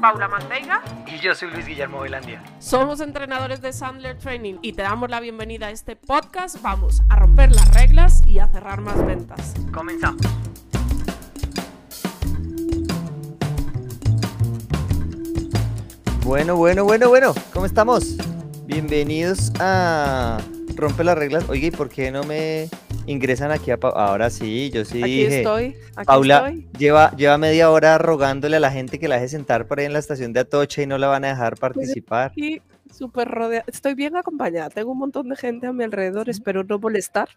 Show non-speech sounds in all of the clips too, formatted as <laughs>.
Paula Manteiga. Y yo soy Luis Guillermo Velandia. Somos entrenadores de Sandler Training y te damos la bienvenida a este podcast. Vamos a romper las reglas y a cerrar más ventas. Comenzamos. Bueno, bueno, bueno, bueno. ¿Cómo estamos? Bienvenidos a Rompe las reglas. Oye, ¿y por qué no me ingresan aquí a Ahora sí, yo sí. Aquí estoy. Aquí Paula estoy. Lleva, lleva media hora rogándole a la gente que la deje sentar por ahí en la estación de Atocha y no la van a dejar participar. Súper rodeada. Estoy bien acompañada. Tengo un montón de gente a mi alrededor. Espero no molestar.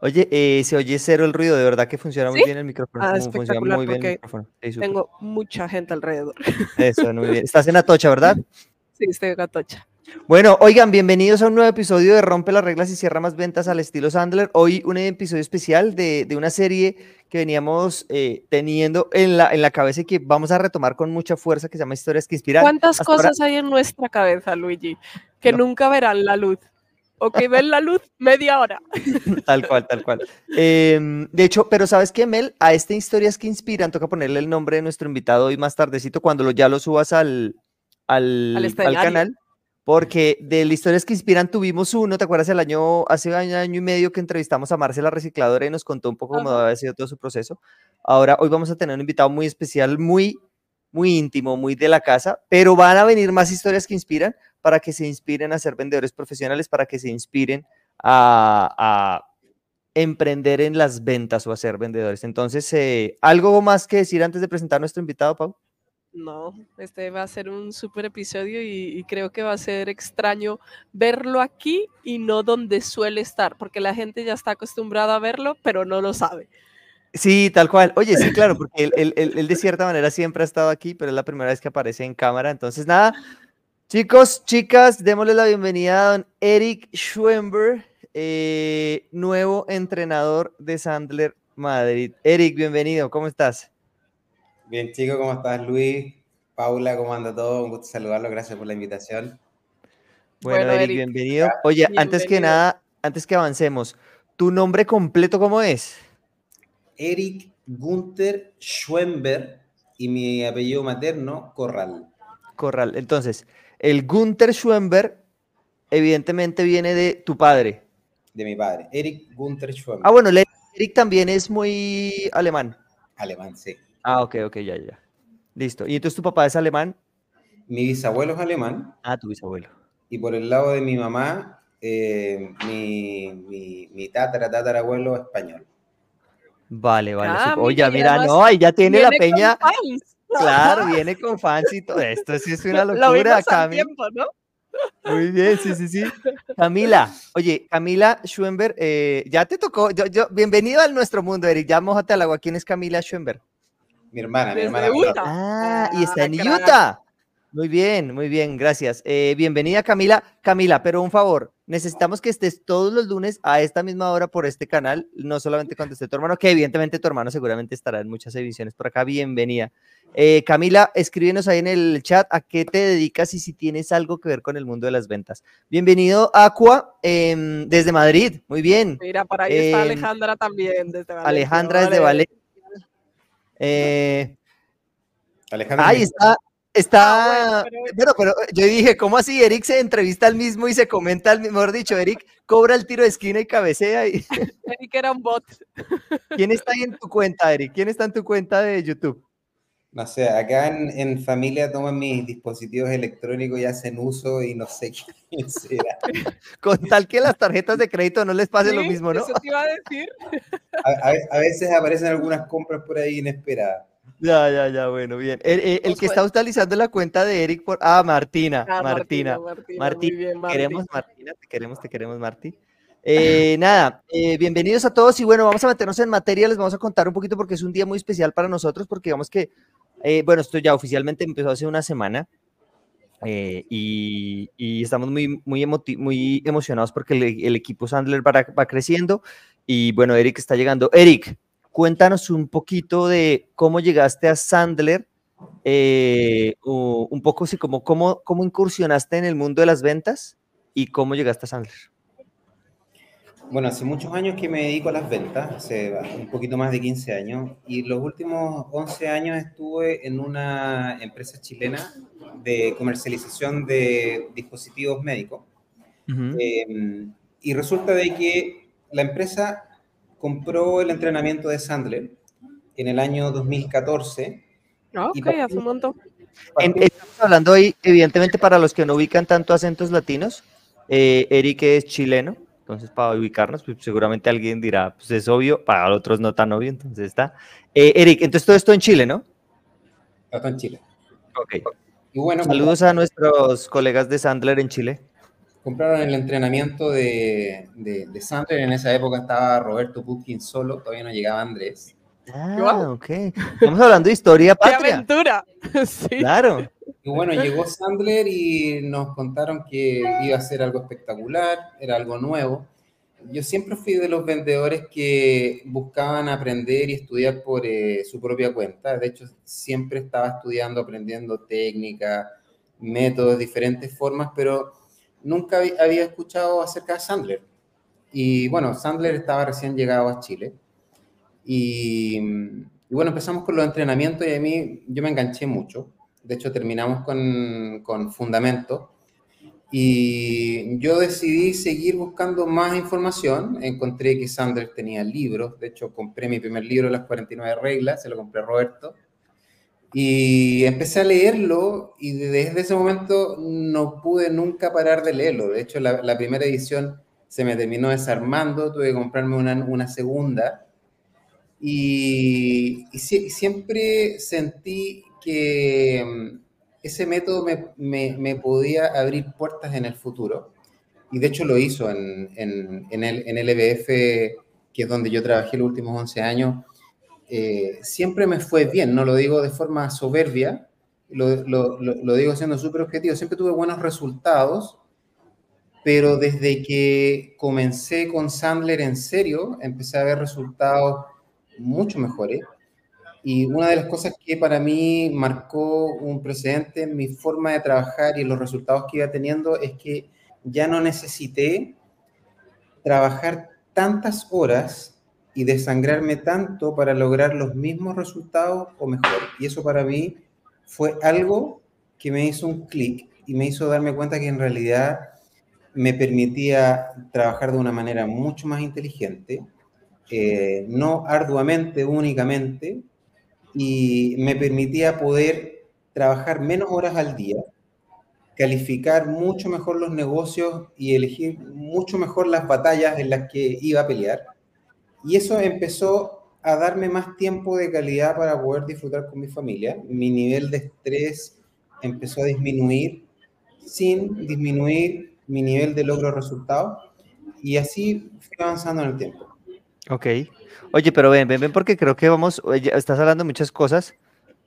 Oye, eh, se oye cero el ruido, de verdad que funciona muy ¿Sí? bien el micrófono. Ah, como funciona espectacular, muy bien el porque micrófono. Sí, súper. Tengo mucha gente alrededor. Eso, muy bien. Estás en Atocha, ¿verdad? Sí, estoy en Atocha. Bueno, oigan, bienvenidos a un nuevo episodio de Rompe las Reglas y Cierra Más Ventas al estilo Sandler. Hoy un episodio especial de, de una serie que veníamos eh, teniendo en la, en la cabeza y que vamos a retomar con mucha fuerza, que se llama Historias que Inspiran. ¿Cuántas Hasta ahora- cosas hay en nuestra cabeza, Luigi, que No. nunca verán la luz? O que ven la luz media hora. <laughs> Tal cual, tal cual. Em, de hecho, pero ¿sabes qué, Mel? A este Historias que Inspiran toca ponerle el nombre de nuestro invitado hoy más tardecito cuando lo, ya lo subas al, al, Al canal. Porque de las historias que inspiran tuvimos uno, ¿te acuerdas el año, hace año, año y medio que entrevistamos a Marcela Recicladora y nos contó un poco cómo Ajá. había sido todo su proceso? Ahora, hoy vamos a tener un invitado muy especial, muy, muy íntimo, muy de la casa, pero van a venir más historias que inspiran para que se inspiren a ser vendedores profesionales, para que se inspiren a, a emprender en las ventas o a ser vendedores. Entonces, eh, ¿algo más que decir antes de presentar a nuestro invitado, Pau? No, este va a ser un súper episodio y, y creo que va a ser extraño verlo aquí y no donde suele estar, porque la gente ya está acostumbrada a verlo, pero no lo sabe. Sí, tal cual. Oye, sí, claro, <laughs> porque él, él- él- él de cierta manera siempre ha estado aquí, pero es la primera vez que aparece en cámara. Entonces, nada, chicos, chicas, démosle la bienvenida a don Eric Schwember, eh, nuevo entrenador de Sandler Madrid. Eric, bienvenido, ¿cómo estás? Bien, chicos, ¿cómo estás, Luis? Paula, ¿cómo anda todo? Un gusto saludarlos, gracias por la invitación. Bueno, Bueno, Eric, Eric, bienvenido. Oye, antes que nada, antes que avancemos, ¿tu nombre completo cómo es? Eric Gunther Schwember y mi apellido materno, Corral. Corral. Entonces, el Gunther Schwember evidentemente viene de tu padre. de mi padre. Eric Gunther Schwember. Ah, bueno, Eric también es muy alemán. Alemán, sí. Ah, ok, ok, ya, ya. Listo. ¿Y entonces tu papá es alemán? Mi bisabuelo es alemán Ah, tu bisabuelo. y por el lado de mi mamá, eh, mi, mi, mi tatara, tatarabuelo español. Vale, vale. Ah, Oye, mira, no, ahí ya tiene la peña. Claro, <laughs> viene con fans y todo esto. Sí, es una Lo locura, vimos al Cami. tiempo, ¿no? Muy bien, sí, sí, sí. Camila, oye, Camila Schwember, eh, ya te tocó. Yo, yo, bienvenido al nuestro mundo, Eric. Ya mojate al agua. ¿Quién es Camila Schwember? Mi hermana, mi hermana. Utah. Ah, y está en. Utah. Muy bien, muy bien, gracias. Eh, bienvenida Camila. Camila, pero un favor, necesitamos que estés todos los lunes a esta misma hora por este canal, no solamente cuando esté tu hermano, que evidentemente tu hermano seguramente estará en muchas ediciones por acá. Bienvenida. Eh, Camila, escríbenos ahí en el chat a qué te dedicas y si tienes algo que ver con el mundo de las ventas. Bienvenido, Aqua, em, desde Madrid. Muy bien. Mira, por ahí está Em, Alejandra también. Desde Valencia. Alejandra desde Vale. Valencia. Eh, Alejandra. Ahí está, está. Ah, bueno, pero... pero- pero yo dije, ¿cómo así? Eric se entrevista al mismo y se comenta al mismo. Mejor dicho, Eric cobra el tiro de esquina y cabecea. Y... Eric era un bot. ¿Quién está ahí en tu cuenta, Eric? ¿Quién está en tu cuenta de YouTube? No sé, acá en, en familia toman mis dispositivos electrónicos y hacen uso y no sé <laughs> quién será. Con tal que las tarjetas de crédito no les pase lo mismo, ¿no? Eso te iba a decir. A, a- a veces aparecen algunas compras por ahí inesperadas. Ya, ya, ya, bueno, bien. El, el- el Nos que está utilizando la cuenta de Eric por. Ah, Martina. Ah, Martina. Martina, Marti, muy bien, Marti. queremos, Martina, te queremos, te queremos, Marti. Eh, <laughs> nada, eh, bienvenidos a todos y bueno, vamos a meternos en materia, les vamos a contar un poquito porque es un día muy especial para nosotros, porque digamos que, eh, bueno, esto ya oficialmente empezó hace una semana eh, y, estamos muy, muy, muy emocionados porque el, el equipo Sandler va, va creciendo y bueno, Eric está llegando. Eric, cuéntanos un poquito de cómo llegaste a Sandler, eh, un poco así como cómo, cómo incursionaste en el mundo de las ventas y cómo llegaste a Sandler. Bueno, hace muchos años que me dedico a las ventas, hace un poquito más de 15 años, y los últimos 11 años estuve en una empresa chilena de comercialización de dispositivos médicos. Ujú. Eh, y resulta de que la empresa compró el entrenamiento de Sandler en el año 2014. Ah, ok, hace un montón. En- estamos hablando hoy, evidentemente, para los que no ubican tanto acentos latinos, eh, Eric es chileno, entonces para ubicarnos, pues seguramente alguien dirá, pues es obvio, para otros no tan obvio, entonces está. Eh, Eric, entonces todo esto en Chile, ¿no? Acá en Chile. Ok. Y bueno, Saludos a nuestros colegas de Sandler en Chile. compraron el entrenamiento de, de, de Sandler. En esa época estaba Roberto Putkin solo, todavía no llegaba Andrés. Ah, ok. Estamos hablando de historia ¡Qué patria. aventura! <laughs> sí. Claro. Y bueno, llegó Sandler y nos contaron que iba a ser algo espectacular, era algo nuevo. Yo siempre fui de los vendedores que buscaban aprender y estudiar por eh, su propia cuenta. De hecho, siempre estaba estudiando, aprendiendo técnica, métodos, diferentes formas, pero nunca habí- había escuchado acerca de Sandler. Y bueno, Sandler estaba recién llegado a Chile. Y, y bueno, empezamos con los entrenamientos y a mí yo me enganché mucho. De hecho, terminamos con, con fundamento. Y yo decidí seguir buscando más información. Encontré que Sandler tenía libros. De hecho, compré mi primer libro, Las 49 Reglas, se lo compré a Roberto. Y empecé a leerlo y desde ese momento no pude nunca parar de leerlo. De hecho, la, la primera edición se me terminó desarmando, tuve que comprarme una, una segunda. Y, y sie- siempre sentí que mm, ese método me, me- me podía abrir puertas en el futuro. Y de hecho lo hizo en, en, en el, en LBF, que es donde yo trabajé los últimos 11 años. Eh, siempre me fue bien, no lo digo de forma soberbia, lo, lo- lo- lo digo siendo súper objetivo. Siempre tuve buenos resultados, pero desde que comencé con Sandler en serio, empecé a ver resultados mucho mejores. Y una de las cosas que para mí marcó un precedente en mi forma de trabajar y los resultados que iba teniendo es que ya no necesité trabajar tantas horas y desangrarme tanto para lograr los mismos resultados o mejor. Y eso para mí fue algo que me hizo un clic y me hizo darme cuenta que en realidad me permitía trabajar de una manera mucho más inteligente, eh, no arduamente únicamente, y me permitía poder trabajar menos horas al día, calificar mucho mejor los negocios y elegir mucho mejor las batallas en las que iba a pelear. Y eso empezó a darme más tiempo de calidad para poder disfrutar con mi familia. Mi nivel de estrés empezó a disminuir sin disminuir mi nivel de logro de resultados. Y así fui avanzando en el tiempo. Ok. Oye, pero ven, ven, ven, porque creo que vamos, estás hablando muchas cosas.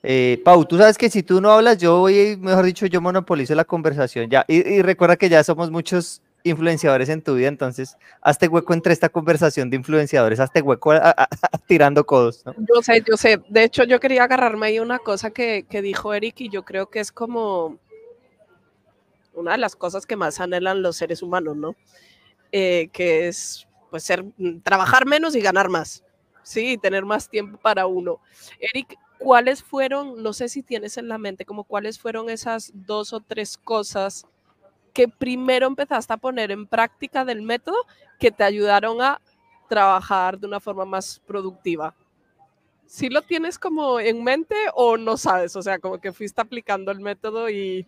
Eh, Pau, tú sabes que si tú no hablas, yo voy, mejor dicho, yo monopolizo la conversación ya. Y, recuerda que ya somos muchos influenciadores en tu vida, entonces hazte hueco entre esta conversación de influenciadores, hazte hueco <laughs> tirando codos. Yo sé, yo sé. De hecho, yo quería agarrarme ahí una cosa que, que dijo Eric y yo creo que es como una de las cosas que más anhelan los seres humanos, ¿no? Eh, que es pues ser, mm, trabajar menos y ganar más, ¿sí? Y tener más tiempo para uno. Eric, ¿cuáles fueron, no sé si tienes en la mente, como cuáles fueron esas dos o tres cosas que primero empezaste a poner en práctica del método que te ayudaron a trabajar de una forma más productiva? ¿Sí lo tienes como en mente o no sabes? O sea, como que fuiste aplicando el método y...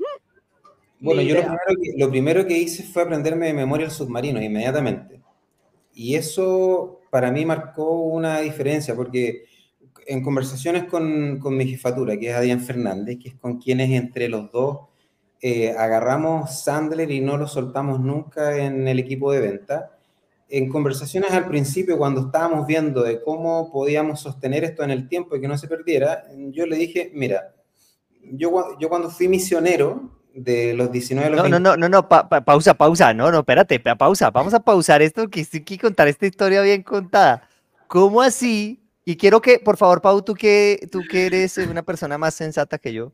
Bueno, yo lo primero, que, lo primero que hice fue aprenderme de memoria el submarino inmediatamente. Y eso para mí marcó una diferencia, porque en conversaciones con, con mi jefatura, que es Adrián Fernández, que es con quienes entre los dos eh, agarramos Sandler y no lo soltamos nunca en el equipo de venta. En conversaciones al principio, cuando estábamos viendo de cómo podíamos sostener esto en el tiempo y que no se perdiera, yo le dije, mira, yo, yo cuando fui misionero de los 19 a los No, 20, no, no, no, no, pa- pa- pausa, pausa, no, no, espérate, pa- pausa, vamos a pausar esto, que hay que contar esta historia bien contada. ¿Cómo así? Y quiero que, por favor, Pau, tú que, tú que eres eh, una persona más sensata que yo,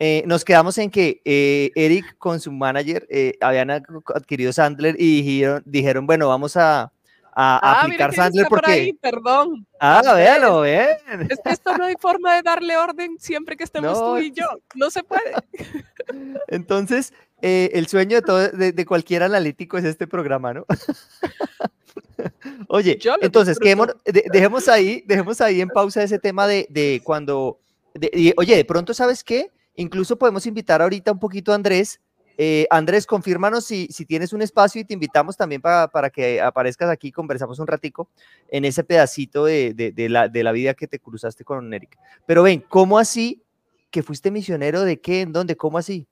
eh, nos quedamos en que eh, Eric con su manager eh, habían ad- adquirido Sandler y dijeron, dijeron bueno, vamos a, a Ah, aplicar Sandler está por ahí, porque... perdón. Ah, véalo, bien. Es que esto no hay forma de darle orden siempre que estemos No, tú y yo. No se puede. <laughs> Entonces, eh, el sueño de, todo, de, de cualquier analítico es este programa, ¿no? <laughs> Oye, entonces, de- dejemos ahí, dejemos ahí en pausa ese tema de, de cuando, oye, de pronto, ¿sabes qué? Incluso podemos invitar ahorita un poquito a Andrés. Eh, Andrés, confírmanos si, si tienes un espacio y te invitamos también para, para que aparezcas aquí, conversamos un ratico en ese pedacito de, de- de la, de la vida que te cruzaste con Eric. Pero ven, ¿cómo así que fuiste misionero? ¿De qué? ¿En dónde? ¿Cómo así?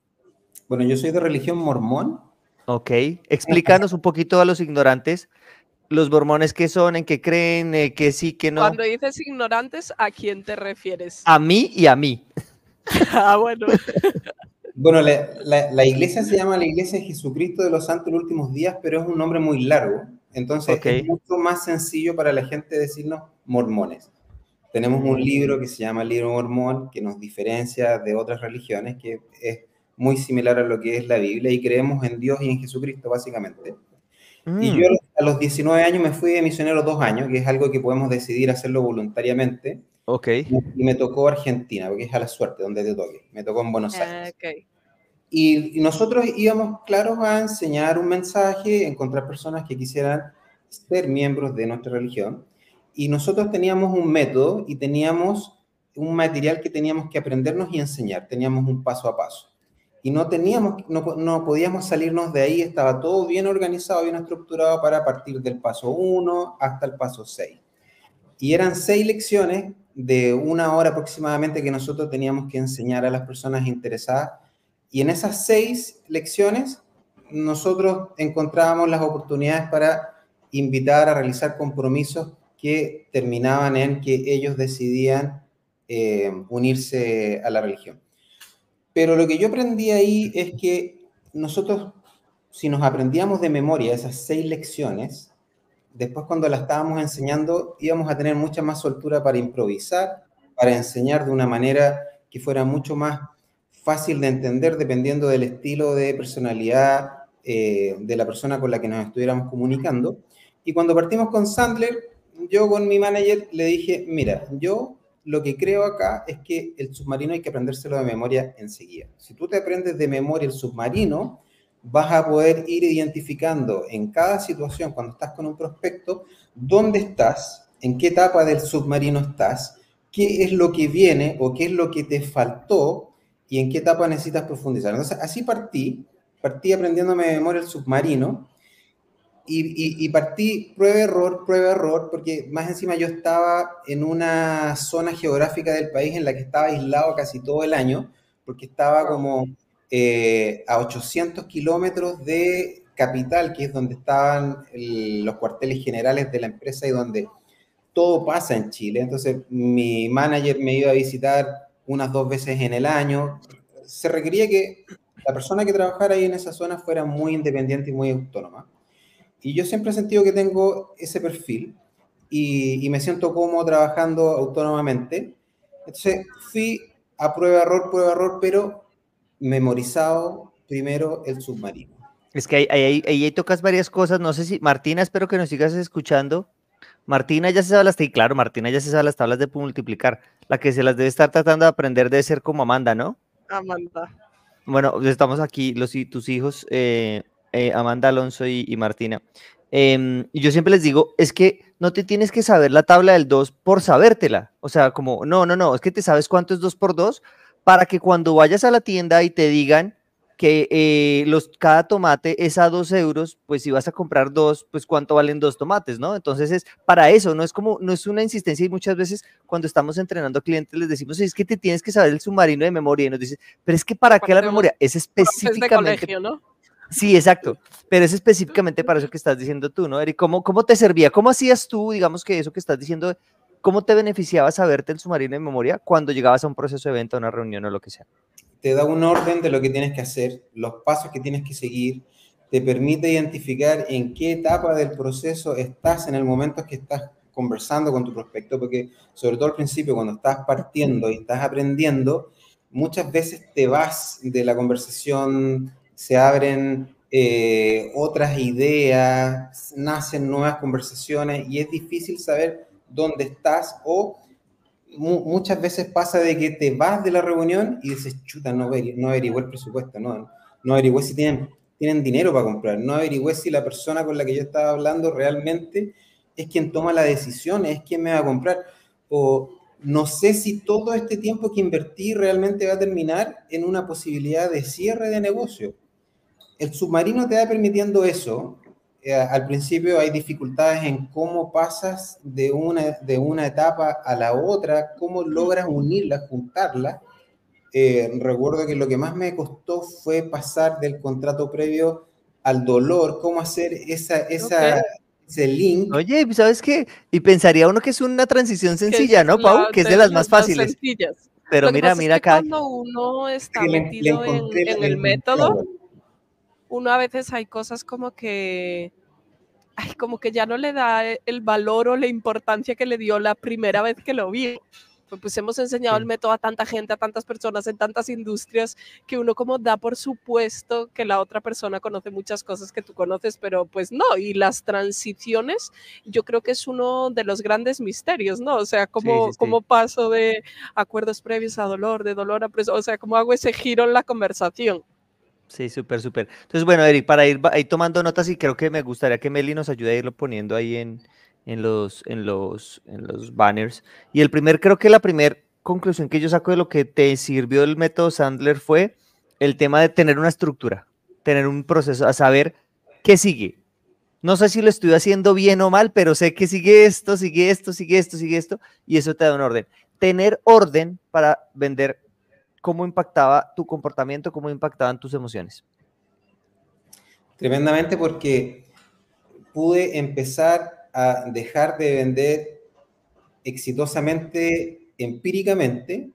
Bueno, yo soy de religión mormón. Ok, explícanos un poquito a los ignorantes, los mormones qué son, en qué creen, eh, qué sí, qué no. Cuando dices ignorantes, ¿a quién te refieres? A mí y a mí. <laughs> Ah, bueno. Bueno, la, la- la iglesia se llama la Iglesia de Jesucristo de los Santos los Últimos Días, pero es un nombre muy largo. Entonces Ok. es mucho más sencillo para la gente decirnos mormones. Tenemos un libro que se llama el libro mormón, que nos diferencia de otras religiones, que es muy similar a lo que es la Biblia, y creemos en Dios y en Jesucristo, básicamente. Y Mm, yo a los 19 años me fui de misionero dos años, que es algo que podemos decidir hacerlo voluntariamente. ok, Y me tocó Argentina, porque es a la suerte donde te toque. Me tocó en Buenos Aires. Ah, ok. Y, y nosotros íbamos, claro, a enseñar un mensaje, encontrar personas que quisieran ser miembros de nuestra religión. Y nosotros teníamos un método y teníamos un material que teníamos que aprendernos y enseñar. Teníamos un paso a paso. Y no teníamos, no, no podíamos salirnos de ahí, estaba todo bien organizado, bien estructurado para partir del paso 1 hasta el paso 6. Y eran seis lecciones de una hora aproximadamente que nosotros teníamos que enseñar a las personas interesadas y en esas seis lecciones, nosotros encontrábamos las oportunidades para invitar a realizar compromisos que terminaban en que ellos decidían eh, unirse a la religión. Pero lo que yo aprendí ahí es que nosotros, si nos aprendíamos de memoria esas seis lecciones, después cuando las estábamos enseñando íbamos a tener mucha más soltura para improvisar, para enseñar de una manera que fuera mucho más fácil de entender dependiendo del estilo de personalidad eh, de la persona con la que nos estuviéramos comunicando. Y cuando partimos con Sandler, yo con mi manager le dije, mira, yo lo que creo acá es que el submarino hay que aprendérselo de memoria enseguida. Si tú te aprendes de memoria el submarino, vas a poder ir identificando en cada situación, cuando estás con un prospecto, dónde estás, en qué etapa del submarino estás, qué es lo que viene o qué es lo que te faltó y en qué etapa necesitas profundizar. Entonces, así partí, partí aprendiéndome de memoria el submarino y, y, y partí prueba, error, prueba, error, porque más encima yo estaba en una zona geográfica del país en la que estaba aislado casi todo el año, porque estaba como eh, a 800 kilómetros de capital, que es donde estaban el, los cuarteles generales de la empresa y donde todo pasa en Chile. Entonces, mi manager me iba a visitar unas dos veces en el año. Se requería que la persona que trabajara ahí en esa zona fuera muy independiente y muy autónoma. Y yo siempre he sentido que tengo ese perfil y, y me siento cómodo trabajando autónomamente. Entonces, fui a prueba, error, prueba, error, pero memorizado primero el submarino. Es que ahí, ahí, ahí, ahí tocas varias cosas. No sé si, Martina, espero que nos sigas escuchando. Martina ya se sabe las, y claro, Martina ya se sabe las tablas de multiplicar. La que se las debe estar tratando de aprender debe ser como Amanda, ¿no? Amanda. Bueno, estamos aquí, los, y tus hijos, eh, eh, Amanda Alonso y, y Martina. Eh, y yo siempre les digo, es que no te tienes que saber la tabla del 2 por sabértela. O sea, como, no, no, no, es que te sabes cuánto es 2 por 2 para que cuando vayas a la tienda y te digan que eh, los, cada tomate es a 2 euros, pues si vas a comprar dos, pues cuánto valen dos tomates, ¿no? Entonces es para eso, no es como, no es una insistencia y muchas veces cuando estamos entrenando a clientes les decimos, es que te tienes que saber el submarino de memoria y nos dicen, pero es que para qué la memoria, es específicamente... Colegio, ¿no? Sí, exacto, pero es específicamente para eso que estás diciendo tú, ¿no, Eric? ¿Cómo, ¿Cómo te servía? ¿Cómo hacías tú, digamos que eso que estás diciendo, cómo te beneficiaba saberte el submarino de memoria cuando llegabas a un proceso de venta, a una reunión o lo que sea? te da un orden de lo que tienes que hacer, los pasos que tienes que seguir, te permite identificar en qué etapa del proceso estás en el momento que estás conversando con tu prospecto, porque sobre todo al principio, cuando estás partiendo y estás aprendiendo, muchas veces te vas de la conversación, se abren eh, otras ideas, nacen nuevas conversaciones y es difícil saber dónde estás o muchas veces pasa de que te vas de la reunión y dices, chuta, no, no averigué el presupuesto, no, no averigué si tienen, tienen dinero para comprar, no averigüé si la persona con la que yo estaba hablando realmente es quien toma la decisión, es quien me va a comprar, o no sé si todo este tiempo que invertí realmente va a terminar en una posibilidad de cierre de negocio. El submarino te va permitiendo eso, eh, al principio hay dificultades en cómo pasas de una, de una etapa a la otra, cómo logras unirlas, juntarlas. Eh, recuerdo que lo que más me costó fue pasar del contrato previo al dolor, cómo hacer esa, esa, ese link. Oye, ¿sabes qué? Y pensaría uno que es una transición sencilla, ¿no, Pau? que es de las más fáciles. Pero mira, mira acá. Cuando uno está metido en, el método, uno a veces hay cosas como que, ay, como que ya no le da el valor o la importancia que le dio la primera vez que lo vio. Pues, pues hemos enseñado el método a tanta gente, a tantas personas en tantas industrias, que uno como da por supuesto que la otra persona conoce muchas cosas que tú conoces, pero pues no, y las transiciones yo creo que es uno de los grandes misterios, ¿no? O sea, cómo, cómo paso de acuerdos previos a dolor, de dolor a o sea, cómo hago ese giro en la conversación. Sí, súper, súper. Entonces, bueno, Eric, para ir ahí tomando notas y creo que me gustaría que Meli nos ayude a irlo poniendo ahí en, en, los, en, los, en los banners. Y el primer, creo que la primera conclusión que yo saco de lo que te sirvió el método Sandler fue el tema de tener una estructura, tener un proceso, a saber qué sigue. No sé si lo estoy haciendo bien o mal, pero sé que sigue esto, sigue esto, sigue esto, sigue esto, y eso te da un orden. Tener orden para vender cómo impactaba tu comportamiento, cómo impactaban tus emociones. Tremendamente porque pude empezar a dejar de vender exitosamente, empíricamente,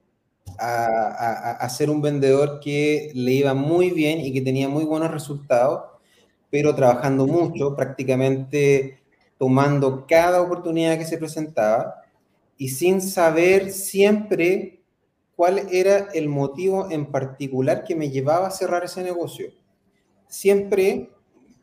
a, ser un vendedor que le iba muy bien y que tenía muy buenos resultados, pero trabajando mucho, prácticamente tomando cada oportunidad que se presentaba y sin saber siempre cuál era el motivo en particular que me llevaba a cerrar ese negocio. Siempre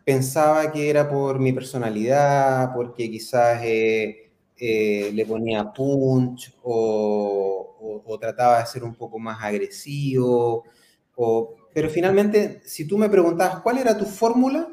pensaba que era por mi personalidad, porque quizás eh, eh, le ponía punch o, trataba de ser un poco más agresivo. pero finalmente, si tú me preguntabas cuál era tu fórmula,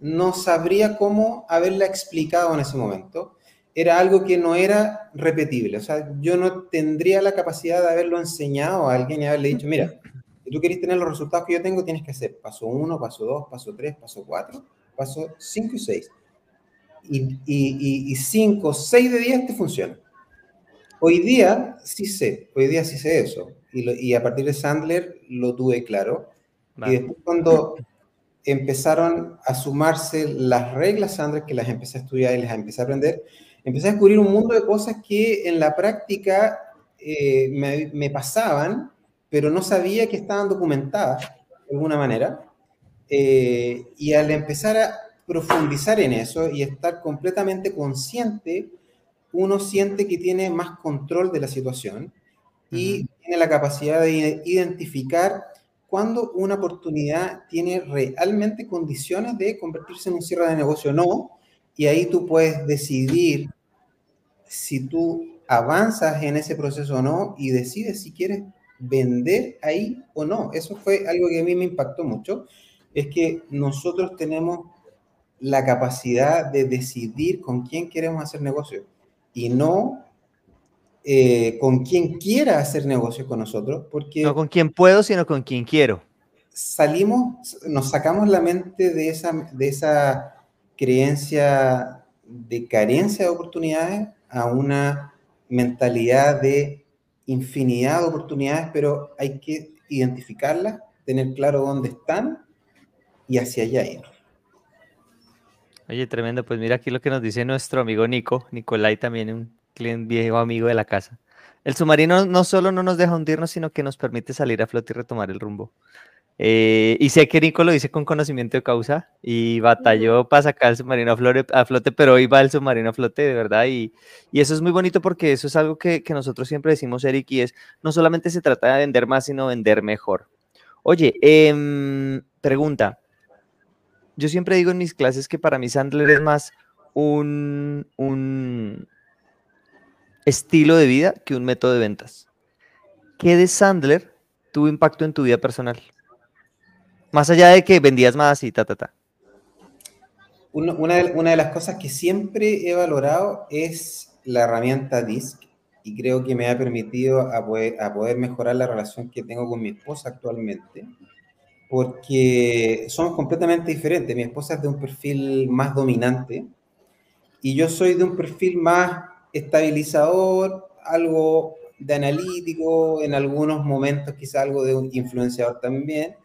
no sabría cómo haberla explicado en ese momento era algo que no era repetible. O sea, yo no tendría la capacidad de haberlo enseñado a alguien y haberle dicho, mira, si tú quieres tener los resultados que yo tengo, tienes que hacer paso 1, paso 2, paso 3, paso 4, paso 5 y 6. Y 5, 6 de 10 te funciona. Hoy día sí sé, hoy día sí sé eso. Y, y a partir de Sandler lo tuve claro. Y después cuando empezaron a sumarse las reglas Sandler, que las empecé a estudiar y las empecé a aprender, empecé a descubrir un mundo de cosas que en la práctica eh, me, pasaban, pero no sabía que estaban documentadas de alguna manera. Eh, y al empezar a profundizar en eso y estar completamente consciente, uno siente que tiene más control de la situación y tiene la capacidad de identificar cuando una oportunidad tiene realmente condiciones de convertirse en un cierre de negocio o no, y ahí tú puedes decidir si tú avanzas en ese proceso o no y decides si quieres vender ahí o no. Eso fue algo que a mí me impactó mucho, es que nosotros tenemos la capacidad de decidir con quién queremos hacer negocio y no eh, con quién quiera hacer negocio con nosotros, porque... No con quién puedo, sino con quién quiero. Salimos, nos sacamos la mente de esa, de esa creencia de carencia de oportunidades a una mentalidad de infinidad de oportunidades, pero hay que identificarlas, tener claro dónde están y hacia allá ir. Oye, tremendo. Pues mira aquí lo que nos dice nuestro amigo Nico, Nicolai también, un viejo amigo de la casa. El submarino no solo no nos deja hundirnos, sino que nos permite salir a flote y retomar el rumbo. Eh, y sé que Nico lo dice con conocimiento de causa y batalló para sacar el submarino a, flote, pero hoy va el submarino a flote, de verdad. Y, eso es muy bonito porque eso es algo que, nosotros siempre decimos, Eric, y es, no solamente se trata de vender más, sino vender mejor. Oye, em, pregunta, yo siempre digo en mis clases que para mí Sandler es más un, un estilo de vida que un método de ventas. ¿Qué de Sandler tuvo impacto en tu vida personal? Más allá de que vendías más y ta, ta, ta. Una, de, una de las cosas que siempre he valorado es la herramienta DISC y creo que me ha permitido a poder, a poder mejorar la relación que tengo con mi esposa actualmente, porque somos completamente diferentes. Mi esposa es de un perfil más dominante y yo soy de un perfil más estabilizador, algo de analítico, en algunos momentos quizá algo de un influenciador también,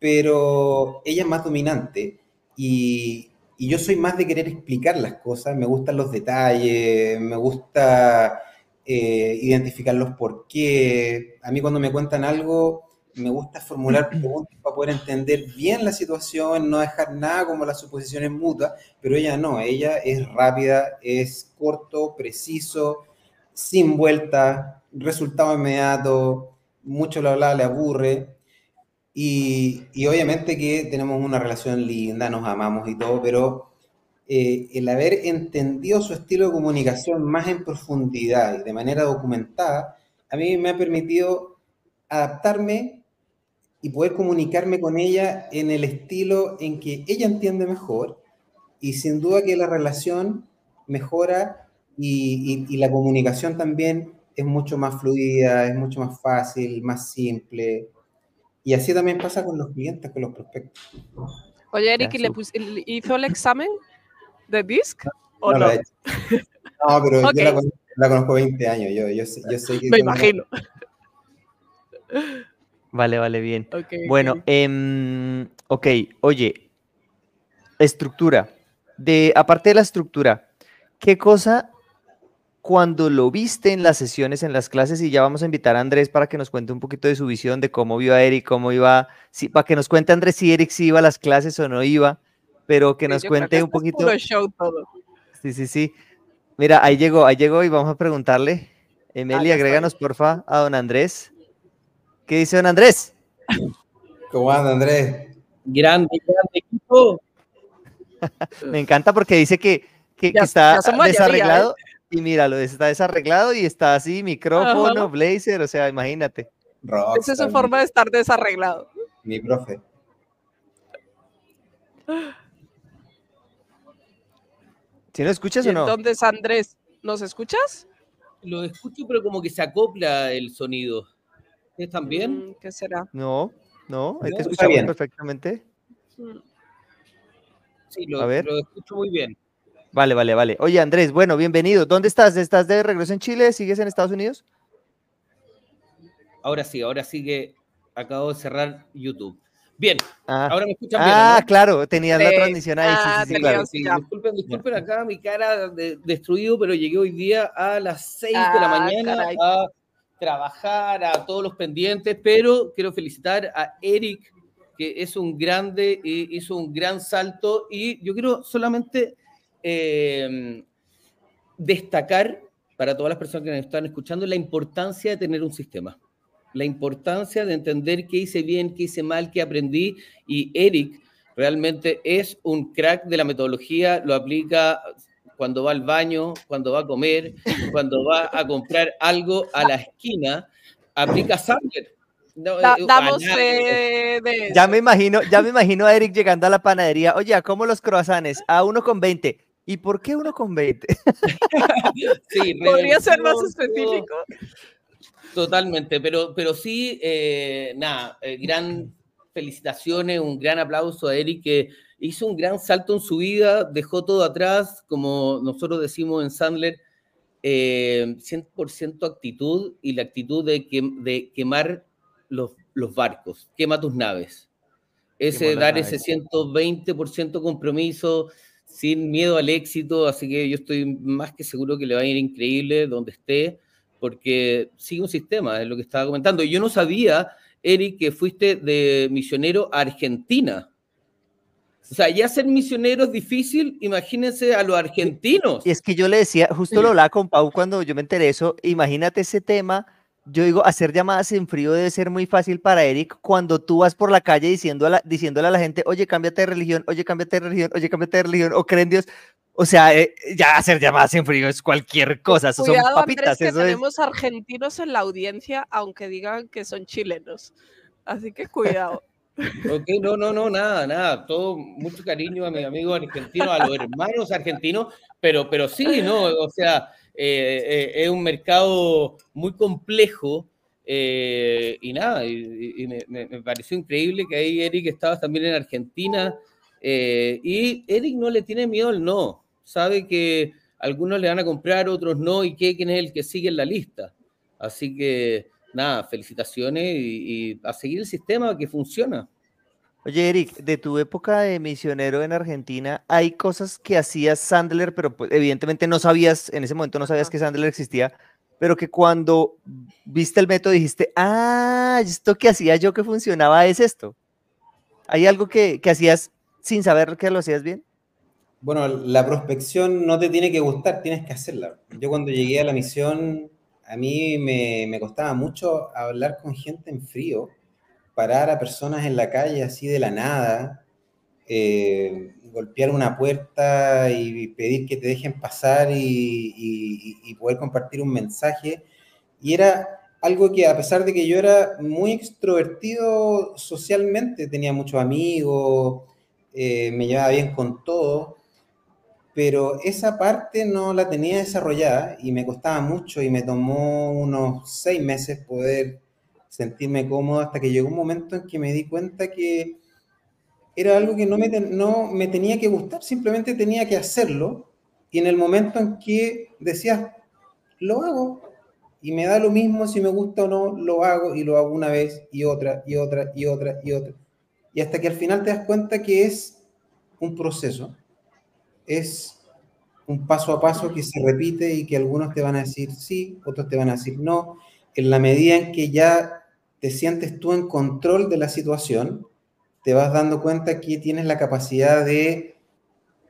pero ella es más dominante y, y yo soy más de querer explicar las cosas, me gustan los detalles, me gusta eh, identificar los por qué. A mí cuando me cuentan algo, me gusta formular <clears throat> preguntas para poder entender bien la situación, no dejar nada como las suposiciones mutuas, pero ella no, ella es rápida, es corto, preciso, sin vuelta, resultado inmediato, mucho lo hablaba, le aburre. Y, y, obviamente que tenemos una relación linda, nos amamos y todo, pero eh, el haber entendido su estilo de comunicación más en profundidad y de manera documentada, a mí me ha permitido adaptarme y poder comunicarme con ella en el estilo en que ella entiende mejor y sin duda que la relación mejora y, y, y la comunicación también es mucho más fluida, es mucho más fácil, más simple. Y así también pasa con los clientes, con los prospectos. Oye, Eric, ¿y le pus- y- ¿hizo el examen de DISC? ¿O No no? he pero yo la, conozco- la conozco 20 años. Yo, yo, sé- yo sé que Me una- imagino. <laughs> Vale, vale, bien. Bueno, ok. em, ok, oye, estructura. De, aparte de la estructura, ¿qué cosa cuando lo viste en las sesiones, en las clases, y ya vamos a invitar a Andrés para que nos cuente un poquito de su visión, de cómo vio a Eric, cómo iba, si, para que nos cuente Andrés si Eric sí iba a las clases o no iba, pero que Sí, nos cuente que un poquito. puro show todo. Sí, sí, sí. Mira, ahí llegó, ahí llegó y vamos a preguntarle. Emily, agréganos porfa a don Andrés. ¿Qué dice don Andrés? ¿Cómo anda, Andrés? Grande, grande equipo. <laughs> Me encanta porque dice que, que- Ya- que está mayoría, ¿eh? Y míralo, está desarreglado y está así, micrófono, Ajá. blazer, o sea, imagínate. Esa es su forma de estar desarreglado. Mi profe. <gasps> ¿Si no escuchas ¿Y o no? entonces, Andrés, ¿nos escuchas? Lo escucho, pero como que se acopla el sonido. ¿Ustedes también? Mm, ¿Qué será? No, no, ahí No, te escuchamos bien. perfectamente. Mm. Sí, A lo, ver. lo escucho muy bien. Vale, vale, vale. Oye, Andrés, bueno, bienvenido. ¿Dónde estás? ¿Estás de regreso en Chile? ¿Sigues en Estados Unidos? Ahora sí, ahora sí que acabo de cerrar YouTube. Bien, Ah, ahora me escuchan bien. ah ¿o no? claro, tenías la transmisión ahí. Ah, sí, sí, tenías- claro. Sí, disculpen, disculpen acá mi cara de- destruido, pero llegué hoy día a las 6 de la Ah, mañana caray. a trabajar, a todos los pendientes, pero quiero felicitar a Eric, que es un grande, y hizo un gran salto, y yo quiero solamente eh, destacar para todas las personas que nos están escuchando la importancia de tener un sistema la importancia de entender qué hice bien, qué hice mal, qué aprendí. Y Eric realmente es un crack de la metodología, lo aplica cuando va al baño, cuando va a comer, cuando va a comprar algo a la esquina, aplica Sandler. No, Da- eh, damos a nadie. fe de Ya eso. me imagino, ya me imagino a Eric llegando a la panadería. Oye, ¿a ¿cómo los croissants? A uno con 20. ¿Y por qué uno con 20? <laughs> Sí, <laughs> Podría ser más específico. Totalmente, pero, pero sí, eh, nada, eh, gran felicitaciones, un gran aplauso a Eric que hizo un gran salto en su vida, dejó todo atrás, como nosotros decimos en Sandler, eh, 100% actitud y la actitud de, que, de quemar los, los barcos, quema tus naves. Ese, dar ese 120% compromiso, sin miedo al éxito, así que yo estoy más que seguro que le va a ir increíble donde esté porque sigue un sistema, es lo que estaba comentando. Yo no sabía, Eric, que fuiste de misionero a Argentina. O sea, ya ser misionero es difícil, imagínense a los argentinos. Y es que yo le decía, justo lo hablaba con Pau cuando yo me enteré eso, imagínate ese tema yo digo, hacer llamadas en frío debe ser muy fácil para Eric cuando tú vas por la calle diciendo a la, diciéndole a la gente, oye, cámbiate de religión, oye, cámbiate de religión, oye, cámbiate de religión, o creen Dios. O sea, eh, ya hacer llamadas en frío es cualquier cosa, eso Cuidado, son papitas. Andrés, que eso es- tenemos argentinos en la audiencia, aunque digan que son chilenos. Así que cuidado. Ok, no, no, no, nada, nada. Todo mucho cariño a mis amigos argentinos, a los hermanos argentinos, pero, pero sí, ¿no? O sea, eh, eh, es un mercado muy complejo eh, y nada, me pareció increíble que ahí Eric estabas también en Argentina eh, y Eric no le tiene miedo al no, sabe que algunos le van a comprar, otros no, y que quién es el que sigue en la lista. Así que nada, felicitaciones y, y a seguir el sistema que funciona. Oye, Eric, de tu época de misionero en Argentina, hay cosas que hacías Sandler, pero pues, evidentemente no sabías, en ese momento no sabías que Sandler existía, pero que cuando viste el método dijiste, ah, esto que hacía yo que funcionaba es esto. ¿Hay algo que, que hacías sin saber que lo hacías bien? Bueno, la prospección no te tiene que gustar, tienes que hacerla. Yo cuando llegué a la misión, a mí me, me costaba mucho hablar con gente en frío, parar a personas en la calle así de la nada, eh, golpear una puerta y pedir que te dejen pasar y, y- y poder compartir un mensaje. Y era algo que a pesar de que yo era muy extrovertido socialmente, tenía muchos amigos, eh, me llevaba bien con todos, pero esa parte no la tenía desarrollada y me costaba mucho y me tomó unos seis meses poder sentirme cómodo hasta que llegó un momento en que me di cuenta que era algo que no me, no me tenía que gustar, simplemente tenía que hacerlo y en el momento en que decías, lo hago y me da lo mismo si me gusta o no, lo hago y lo hago una vez y otra y otra y otra y otra. Y hasta que al final te das cuenta que es un proceso, es un paso a paso que se repite y que algunos te van a decir sí, otros te van a decir no. En la medida en que ya te sientes tú en control de la situación, te vas dando cuenta que tienes la capacidad de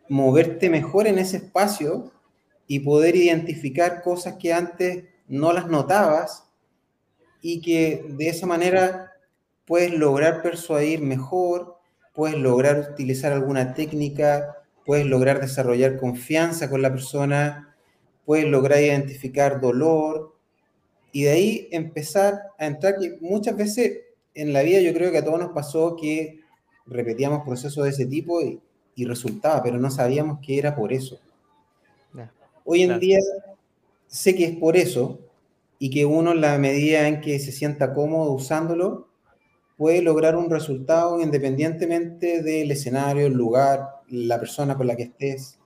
moverte mejor en ese espacio y poder identificar cosas que antes no las notabas y que de esa manera puedes lograr persuadir mejor, puedes lograr utilizar alguna técnica, puedes lograr desarrollar confianza con la persona, puedes lograr identificar dolor y de ahí empezar a entrar que muchas veces en la vida yo creo que a todos nos pasó que repetíamos procesos de ese tipo y, y resultaba, pero no sabíamos que era por eso. Hoy en claro. día sé que es por eso y que uno en la medida en que se sienta cómodo usándolo puede lograr un resultado independientemente del escenario, el lugar, la persona con la que estés.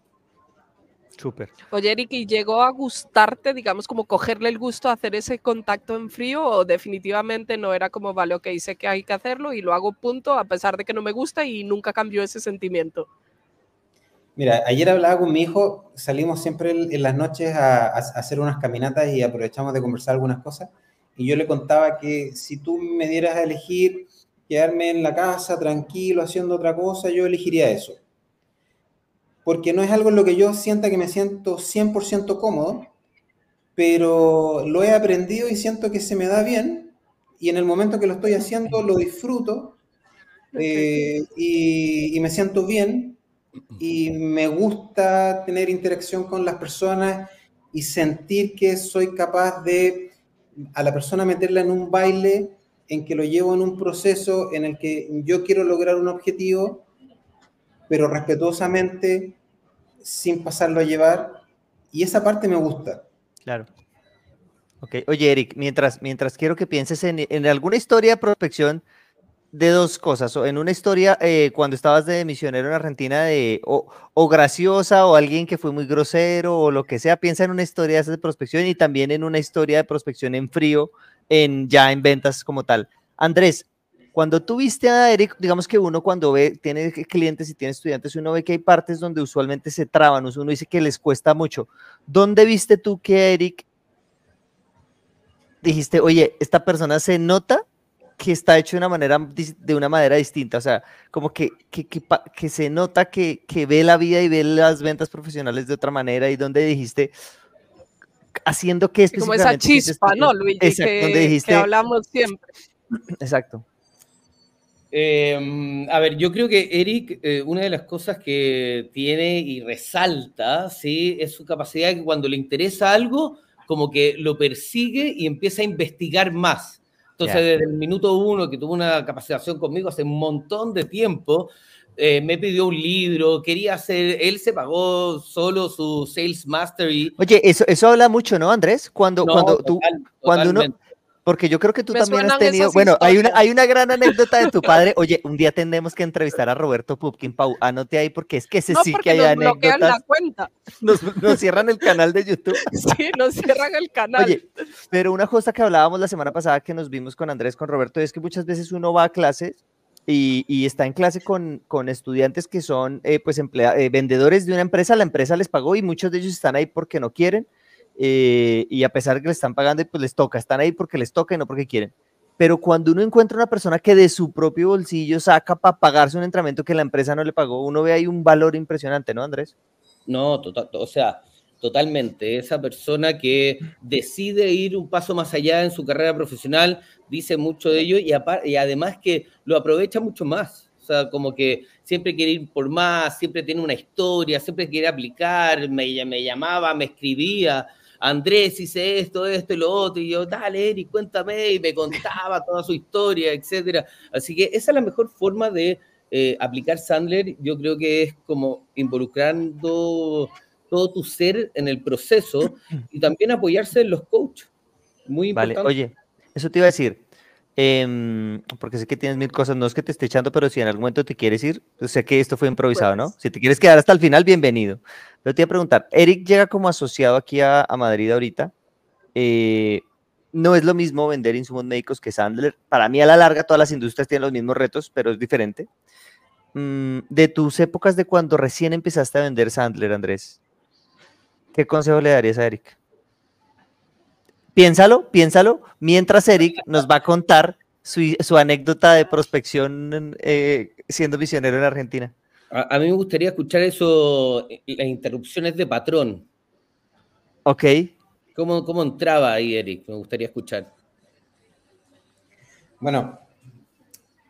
Súper. Oye, Eric, ¿y llegó a gustarte, digamos, como cogerle el gusto a hacer ese contacto en frío o definitivamente no era como, vale, ok, sé que hay que hacerlo y lo hago punto, a pesar de que no me gusta y nunca cambió ese sentimiento? Mira, ayer hablaba con mi hijo, salimos siempre en las noches a, a hacer unas caminatas y aprovechamos de conversar algunas cosas. Y yo le contaba que si tú me dieras a elegir quedarme en la casa tranquilo haciendo otra cosa, yo elegiría eso. Porque no es algo en lo que yo sienta que me siento 100% cómodo, pero lo he aprendido y siento que se me da bien. Y en el momento que lo estoy haciendo, lo disfruto eh, y, y me siento bien y me gusta tener interacción con las personas y sentir que soy capaz de a la persona meterla en un baile en que lo llevo en un proceso en el que yo quiero lograr un objetivo, pero respetuosamente, sin pasarlo a llevar, y esa parte me gusta. Claro. Ok, oye Eric, mientras, mientras quiero que pienses en, en alguna historia de prospección de dos cosas, o en una historia eh, cuando estabas de misionero en Argentina de o, o graciosa o alguien que fue muy grosero o lo que sea, piensa en una historia de prospección y también en una historia de prospección en frío, en ya en ventas como tal. Andrés, cuando tú viste a Eric, digamos que uno cuando ve, tiene clientes y tiene estudiantes, uno ve que hay partes donde usualmente se traban, uno dice que les cuesta mucho. ¿Dónde viste tú que Eric dijiste, oye, esta persona se nota que está hecho de una manera, de una manera distinta, o sea, como que, que, que que se nota que, que ve la vida y ve las ventas profesionales de otra manera y donde dijiste, haciendo qué Como esa chispa, ¿no, Luigi? Exacto, que, donde dijiste, que hablamos siempre. exacto. Eh, a ver, yo creo que Eric, eh, una de las cosas que tiene y resalta, ¿sí? Es su capacidad de que cuando le interesa algo, como que lo persigue y empieza a investigar más. Entonces, Ya. desde el minuto uno que tuvo una capacitación conmigo hace un montón de tiempo, eh, me pidió un libro, quería hacer, él se pagó solo su Sales Mastery. Oye, eso, eso habla mucho, ¿no, Andrés? Cuando, No, cuando tú, total, cuando uno- totalmente. Porque yo creo que tú Me también has tenido, bueno, hay una, hay una gran anécdota de tu <laughs> padre. Oye, un día tenemos que entrevistar a Roberto Pupkin, Pau, anote ahí porque es que ese No, sí que hay nos bloquean la anécdotas. cuenta. Nos, nos cierran el canal de YouTube. <laughs> Sí, nos cierran el canal. Oye, pero una cosa que hablábamos la semana pasada que nos vimos con Andrés, con Roberto, es que muchas veces uno va a clases y, y está en clase con, con estudiantes que son eh, pues emplea- eh, vendedores de una empresa, la empresa les pagó y muchos de ellos están ahí porque no quieren eh, y a pesar de que les están pagando, pues les toca, están ahí porque les toca y no porque quieren. Pero cuando uno encuentra una persona que de su propio bolsillo saca para pagarse un entrenamiento que la empresa no le pagó, uno ve ahí un valor impresionante, ¿no, Andrés? No, total, o sea, totalmente. Esa persona que decide ir un paso más allá en su carrera profesional, dice mucho de ello y, y además que lo aprovecha mucho más. O sea, como que siempre quiere ir por más, siempre tiene una historia, siempre quiere aplicar, me, me llamaba, me escribía, Andrés, hice esto, esto y lo otro, y yo, dale, Eric, cuéntame, y me contaba toda su historia, etcétera. Así que esa es la mejor forma de eh, aplicar Sandler, yo creo que es como involucrando todo tu ser en el proceso y también apoyarse en los coaches. Muy Vale, importante. oye, eso te iba a decir, em, porque sé que tienes mil cosas, no es que te esté echando, pero si en algún momento te quieres ir, pues sé que esto fue improvisado, ¿no? Pues. Si te quieres quedar hasta el final, bienvenido. Pero te iba a preguntar, Eric llega como asociado aquí a, a Madrid ahorita. eh, no es lo mismo vender insumos médicos que Sandler. Para mí, a la larga, todas las industrias tienen los mismos retos, pero es diferente. Mm, de tus épocas de cuando recién empezaste a vender Sandler, Andrés, ¿qué consejo le darías a Eric? Piénsalo, piénsalo, mientras Eric nos va a contar su, su anécdota de prospección eh, siendo misionero en Argentina. A, a mí me gustaría escuchar eso, eh, las interrupciones de patrón. Ok, ¿Cómo, ¿Cómo entraba ahí, Eric? Me gustaría escuchar. Bueno,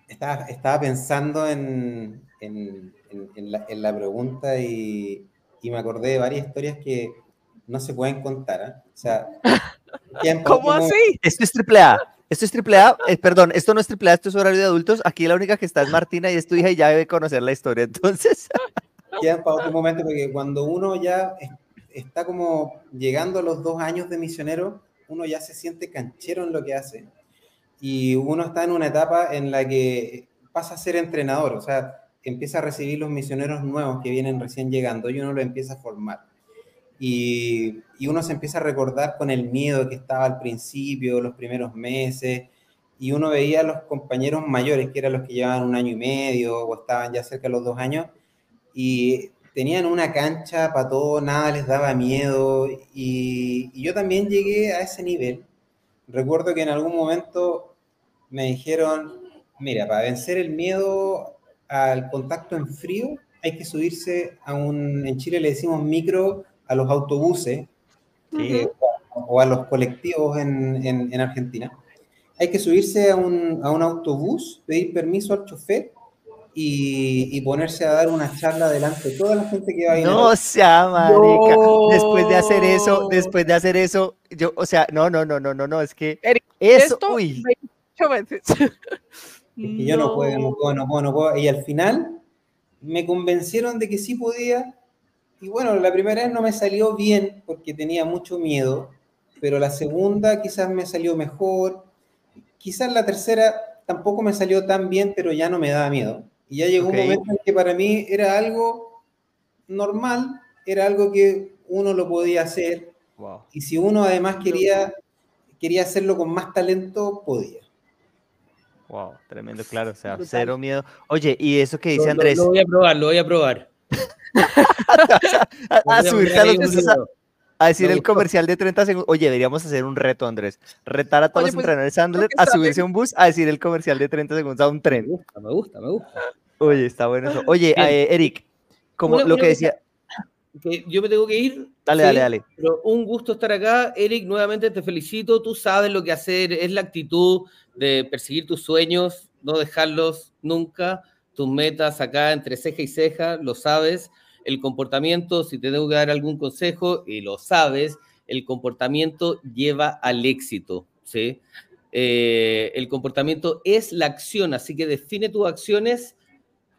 estaba, estaba pensando en, en- en- en la, en la pregunta y, y me acordé de varias historias que no se pueden contar. ¿ah? O sea, <laughs> para ¿Cómo así? esto es triple A. Esto es triple A. eh, perdón, esto no es triple A, esto es horario de adultos. Aquí la única que está es Martina y es tu hija y ya debe conocer la historia. Entonces, <laughs> para otro momento porque cuando uno ya es- está como llegando a los dos años de misionero, uno ya se siente canchero en lo que hace y uno está en una etapa en la que pasa a ser entrenador, o sea, empieza a recibir los misioneros nuevos que vienen recién llegando y uno lo empieza a formar. Y, uno se empieza a recordar con el miedo que estaba al principio, los primeros meses, y uno veía a los compañeros mayores, que eran los que llevaban un año y medio o estaban ya cerca de los dos años, y tenían una cancha para todo, nada les daba miedo, y, y yo también llegué a ese nivel. Recuerdo que en algún momento me dijeron, mira, para vencer el miedo al contacto en frío, hay que subirse a un, en Chile le decimos micro a los autobuses eh, o, a los colectivos en, en- en Argentina. Hay que subirse a un, a un autobús, pedir permiso al chofer y, y ponerse a dar una charla delante de toda la gente que va a ir. no sea marica. No. Después de hacer eso, después de hacer eso, yo, o sea, no, no, no, no, no, no, es que Eric, eso, Esto uy, 28 veces. <laughs> Es que yo no puedo, no puedo, no puedo, no puedo. Y al final me convencieron de que sí podía. Y bueno, la primera vez no me salió bien porque tenía mucho miedo, pero la segunda quizás me salió mejor. Quizás la tercera tampoco me salió tan bien, pero ya no me daba miedo. Y ya llegó Ok. un momento en que para mí era algo normal, era algo que uno lo podía hacer. Wow. Y si uno además quería, quería hacerlo con más talento, podía. Wow, tremendo, claro, o sea, Brutal. cero miedo. Oye, y eso que dice Lo- lo- Andrés, Lo, voy a probar, lo voy a probar. <laughs> a, a a subirte los decir el comercial de 30 segundos. Oye, deberíamos hacer un reto, Andrés. Retar a todos Oye, los pues, entrenadores Sandler a subirse a un bus a decir el comercial de 30 segundos a un Me tren. gusta, me gusta, me gusta. Oye, está bueno eso. Oye, eh, Eric, como Una- lo una que decía, que yo me tengo que ir. Dale, sí, dale, dale. Pero un gusto estar acá. Eric, nuevamente te felicito. Tú sabes lo que hacer. Es la actitud de perseguir tus sueños, no dejarlos nunca. Tus metas acá entre ceja y ceja, lo sabes. El comportamiento, si te tengo que dar algún consejo, y lo sabes, el comportamiento lleva al éxito, ¿sí? Eh, el comportamiento es la acción, así que define tus acciones,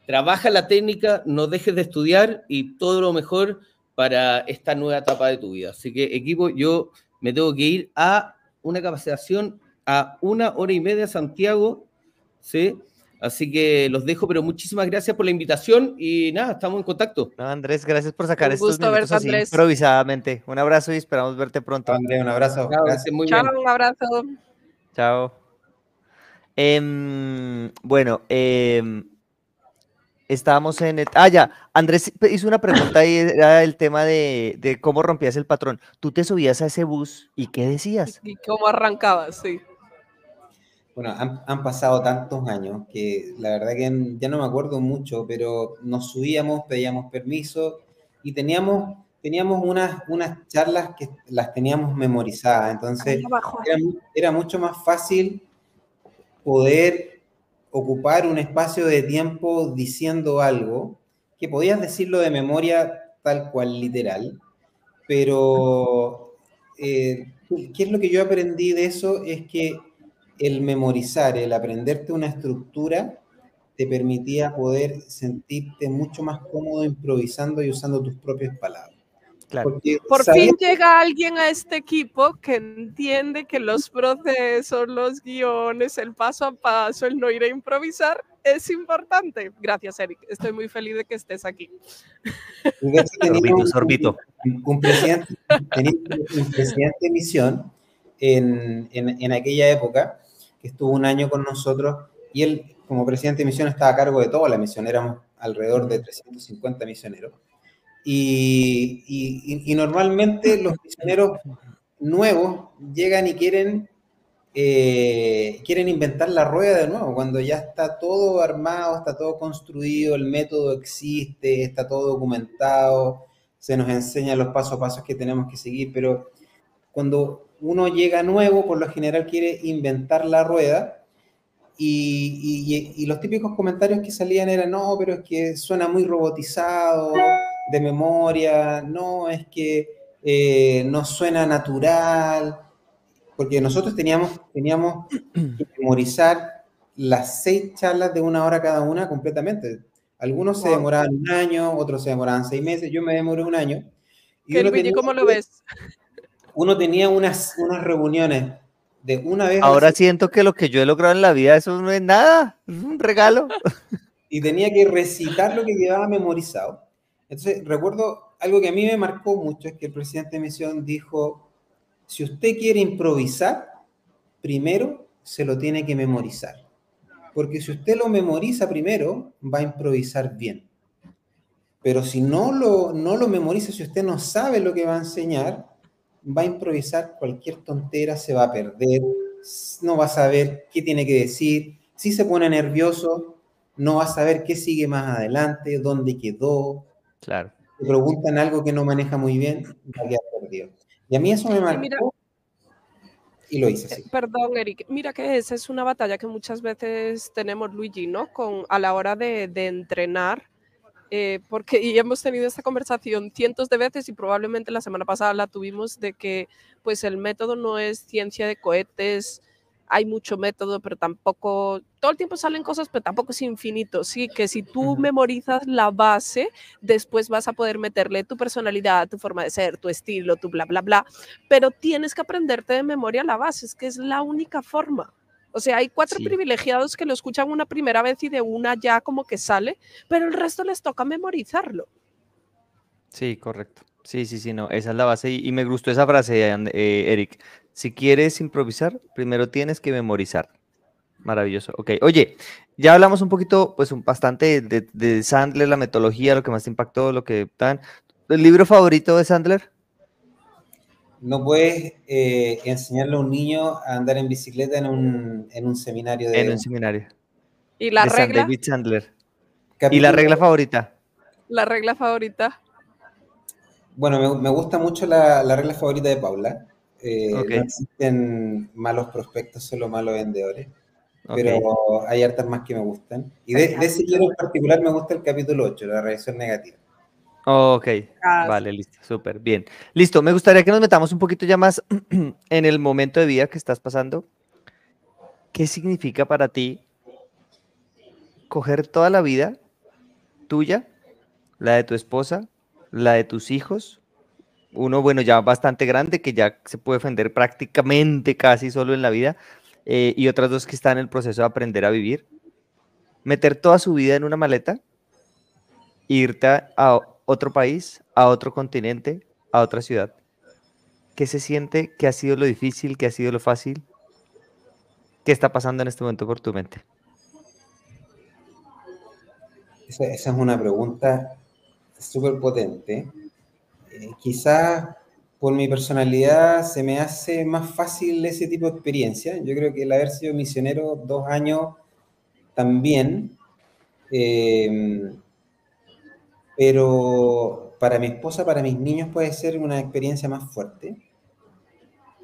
trabaja la técnica, no dejes de estudiar y todo lo mejor para esta nueva etapa de tu vida. Así que equipo, yo me tengo que ir a una capacitación a una hora y media Santiago, ¿sí? Así que los dejo, pero muchísimas gracias por la invitación y nada, estamos en contacto. No, Andrés, gracias por sacar Un estos gusto minutos verte, así Andrés. improvisadamente. Un abrazo y esperamos verte pronto. André, un abrazo. Chao, Gracias. muy Chao, bien. un abrazo. Chao. Em, bueno, em, estábamos en... el- Ah, ya. Andrés hizo una pregunta y era el tema de, de cómo rompías el patrón. Tú te subías a ese bus y ¿qué decías? ¿Y cómo arrancabas? Sí. Bueno, han, han pasado tantos años que la verdad que ya no me acuerdo mucho, pero nos subíamos, pedíamos permiso y teníamos, teníamos unas, unas charlas que las teníamos memorizadas. Entonces, era, era mucho más fácil poder ocupar un espacio de tiempo diciendo algo que podías decirlo de memoria tal cual literal, pero eh, ¿qué es lo que yo aprendí de eso? Es que el memorizar, el aprenderte una estructura, te permitía poder sentirte mucho más cómodo improvisando y usando tus propias palabras. Claro. Porque Por fin llega alguien a este equipo que entiende que los procesos, los guiones, el paso a paso, el no ir a improvisar es importante. Gracias, Eric. Estoy muy feliz de que estés aquí. Sorbito, <laughs> un- sorbito. un, un presidente, tenía un presidente de misión en, en- en aquella época, estuvo un año con nosotros, y él, como presidente de misión, estaba a cargo de toda la misión, éramos alrededor de 350 misioneros. Y, y- normalmente los misioneros nuevos llegan y quieren, eh, quieren inventar la rueda de nuevo, cuando ya está todo armado, está todo construido, el método existe, está todo documentado, se nos enseña los pasos a pasos que tenemos que seguir, pero cuando uno llega nuevo, por lo general quiere inventar la rueda y, y- y los típicos comentarios que salían eran, no, pero es que suena muy robotizado, de memoria, no, es que eh, no suena natural, porque nosotros teníamos, teníamos que memorizar las seis charlas de una hora cada una completamente. Algunos se demoraban un año, otros se demoraban seis meses, yo me demoré un año. Y ¿Qué, cómo lo ves? Uno tenía unas, unas reuniones de una vez Ahora siento que lo que yo he logrado en la vida, eso no es nada, es un regalo. <laughs> y tenía que recitar lo que llevaba memorizado. Entonces, recuerdo algo que a mí me marcó mucho, es que el presidente de misión dijo, si usted quiere improvisar, primero se lo tiene que memorizar. Porque si usted lo memoriza primero, va a improvisar bien. Pero si no lo, no lo memoriza, si usted no sabe lo que va a enseñar, va a improvisar cualquier tontera, se va a perder, no va a saber qué tiene que decir. Si se pone nervioso, no va a saber qué sigue más adelante, dónde quedó. Claro. Le preguntan algo que no maneja muy bien, va a quedar perdido. Y a mí eso me marcó mira- y lo hice así. Eh, Perdón, Eric. Mira que esa es una batalla que muchas veces tenemos, Luigi, ¿no? Con, a la hora de, de entrenar, eh, porque y hemos tenido esta conversación cientos de veces y probablemente la semana pasada la tuvimos de que pues el método no es ciencia de cohetes, hay mucho método, pero tampoco, todo el tiempo salen cosas, pero tampoco es infinito, sí, que si tú memorizas la base, después vas a poder meterle tu personalidad, tu forma de ser, tu estilo, tu bla, bla, bla, pero tienes que aprenderte de memoria la base, es que es la única forma. O sea, hay cuatro Sí. privilegiados que lo escuchan una primera vez y de una ya como que sale, pero el resto les toca memorizarlo. Sí, correcto. Sí, sí, sí, no, esa es la base y, y me gustó esa frase, eh, Eric. Si quieres improvisar, primero tienes que memorizar. Maravilloso. Ok, oye, ya hablamos un poquito, pues un, bastante de, de Sandler, la metodología, lo que más te impactó, lo que tan... ¿El libro favorito de Sandler? No puedes eh, enseñarle a un niño a andar en bicicleta en un, en un seminario de... En un seminario. Y la de San regla, David Sandler. ¿Y la regla favorita? la regla favorita, Bueno, me, me gusta mucho la, la regla favorita de Paula. Eh. No existen malos prospectos, solo malos vendedores. Pero hay hartas más que me gustan. Y de, de ese libro en particular me gusta el capítulo 8, la reacción negativa. Ok, Ah, vale, listo, súper bien. Listo, me gustaría que nos metamos un poquito ya más <clears throat> en el momento de vida que estás pasando. ¿Qué significa para ti coger toda la vida tuya, la de tu esposa, la de tus hijos? Uno, bueno, ya bastante grande, que ya se puede defender prácticamente casi solo en la vida, eh, y otras dos que están en el proceso de aprender a vivir. Meter toda su vida en una maleta irte a- a otro país, a otro continente, a otra ciudad. ¿Qué se siente? ¿Qué ha sido lo difícil? ¿Qué ha sido lo fácil? ¿Qué está pasando en este momento por tu mente? Esa, esa es una pregunta súper potente. Eh, quizás por mi personalidad se me hace más fácil ese tipo de experiencia. Yo creo que el haber sido misionero dos años también. eh, pero para mi esposa, para mis niños puede ser una experiencia más fuerte.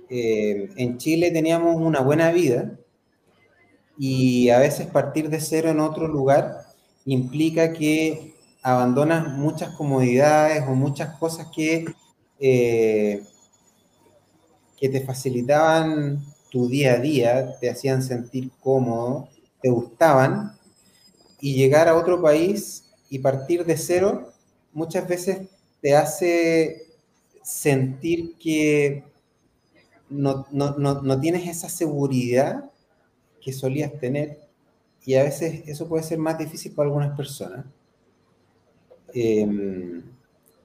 Eh, en Chile teníamos una buena vida y a veces partir de cero en otro lugar implica que abandonas muchas comodidades o muchas cosas que, eh, que te facilitaban tu día a día, te hacían sentir cómodo, te gustaban, y llegar a otro país y partir de cero muchas veces te hace sentir que no, no, no, no tienes esa seguridad que solías tener y a veces eso puede ser más difícil para algunas personas. Eh,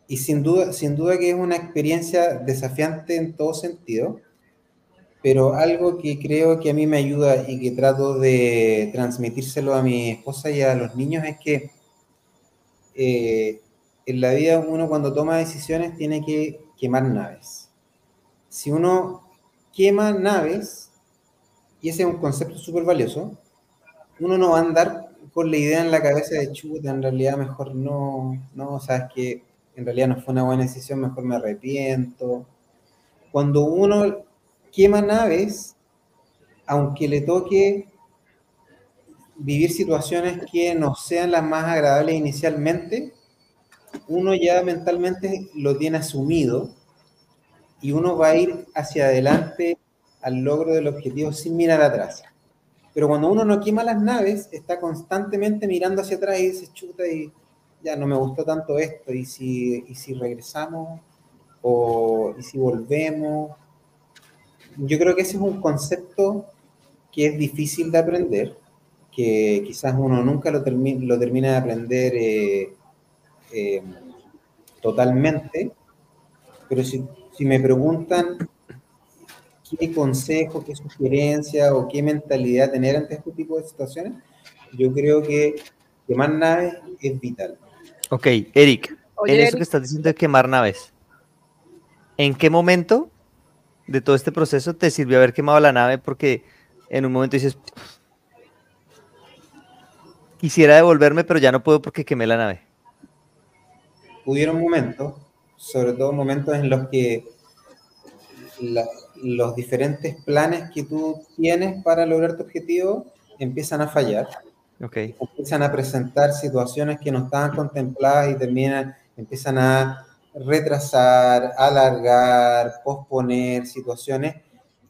y sin duda, sin duda que es una experiencia desafiante en todo sentido, pero algo que creo que a mí me ayuda y que trato de transmitírselo a mi esposa y a los niños es que eh, en la vida uno cuando toma decisiones tiene que quemar naves. Si uno quema naves, y ese es un concepto súper valioso, uno no va a andar con la idea en la cabeza de chuta, en realidad mejor no, no, sabes que en realidad no fue una buena decisión, mejor me arrepiento. Cuando uno quema naves, aunque le toque vivir situaciones que no sean las más agradables inicialmente, uno ya mentalmente lo tiene asumido y uno va a ir hacia adelante al logro del objetivo sin mirar atrás. Pero cuando uno no quema las naves, está constantemente mirando hacia atrás y dice, chuta, y ya no me gustó tanto esto, y si, y si regresamos, o y si volvemos. Yo creo que ese es un concepto que es difícil de aprender, que quizás uno nunca lo, termi lo termina de aprender eh, eh, totalmente, pero si, si me preguntan qué consejo, qué sugerencia o qué mentalidad tener ante este tipo de situaciones, yo creo que quemar naves es vital. Ok, Eric, Oye, en eso Eric. que estás diciendo de quemar naves, ¿en qué momento de todo este proceso te sirvió haber quemado la nave? Porque en un momento dices, quisiera devolverme, pero ya no puedo porque quemé la nave. Hubieron momentos, sobre todo momentos en los que la- los diferentes planes que tú tienes para lograr tu objetivo empiezan a fallar. Empiezan a presentar situaciones que no estaban contempladas y terminan, empiezan a retrasar, alargar, posponer situaciones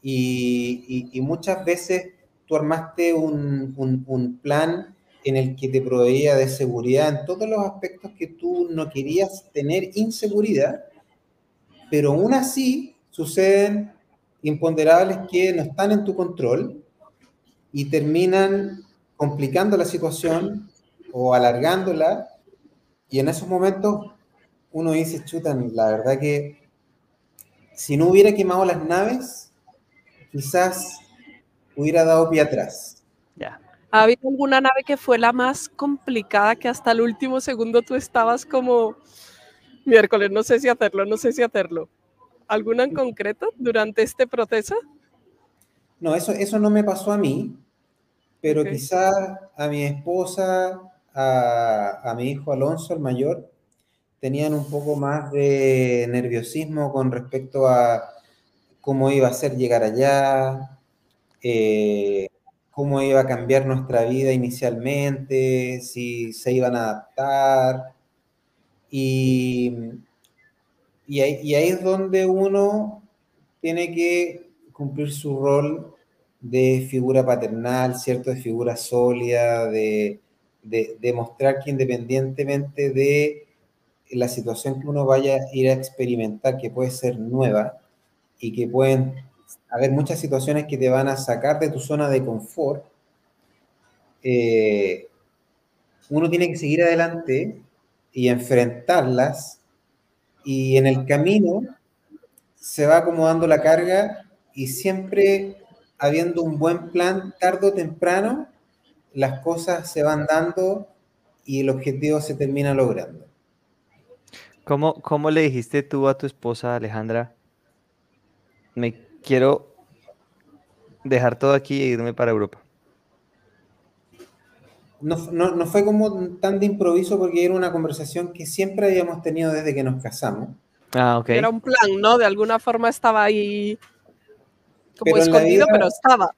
y, y- y muchas veces tú armaste un, un- un plan en el que te proveía de seguridad en todos los aspectos que tú no querías tener inseguridad, pero aún así suceden imponderables que no están en tu control y terminan complicando la situación o alargándola. Y en esos momentos uno dice, chuta, la verdad que si no hubiera quemado las naves, quizás hubiera dado pie atrás. ya. ¿Ha habido alguna nave que fue la más complicada que hasta el último segundo tú estabas como miércoles, no sé si hacerlo, no sé si hacerlo? ¿Alguna en concreto durante este proceso? No, eso, eso no me pasó a mí, pero Ok. quizás a mi esposa, a, a mi hijo Alonso, el mayor, tenían un poco más de nerviosismo con respecto a cómo iba a ser llegar allá, eh, cómo iba a cambiar nuestra vida inicialmente, si se iban a adaptar. Y, y, ahí, y ahí es donde uno tiene que cumplir su rol de figura paternal, ¿cierto? De figura sólida, de, de, demostrar que independientemente de la situación que uno vaya a ir a experimentar, que puede ser nueva y que pueden haber muchas situaciones que te van a sacar de tu zona de confort, eh, uno tiene que seguir adelante y enfrentarlas y en el camino se va acomodando la carga y siempre habiendo un buen plan, tarde o temprano, las cosas se van dando y el objetivo se termina logrando. ¿Cómo, cómo le dijiste tú a tu esposa, Alejandra? Me quiero dejar todo aquí e irme para Europa. No, no, no, fue como tan de improviso porque era una conversación que siempre habíamos tenido desde que nos casamos. Ah, ok. Era un plan, ¿no? De alguna forma estaba ahí como pero escondido, vida, pero estaba.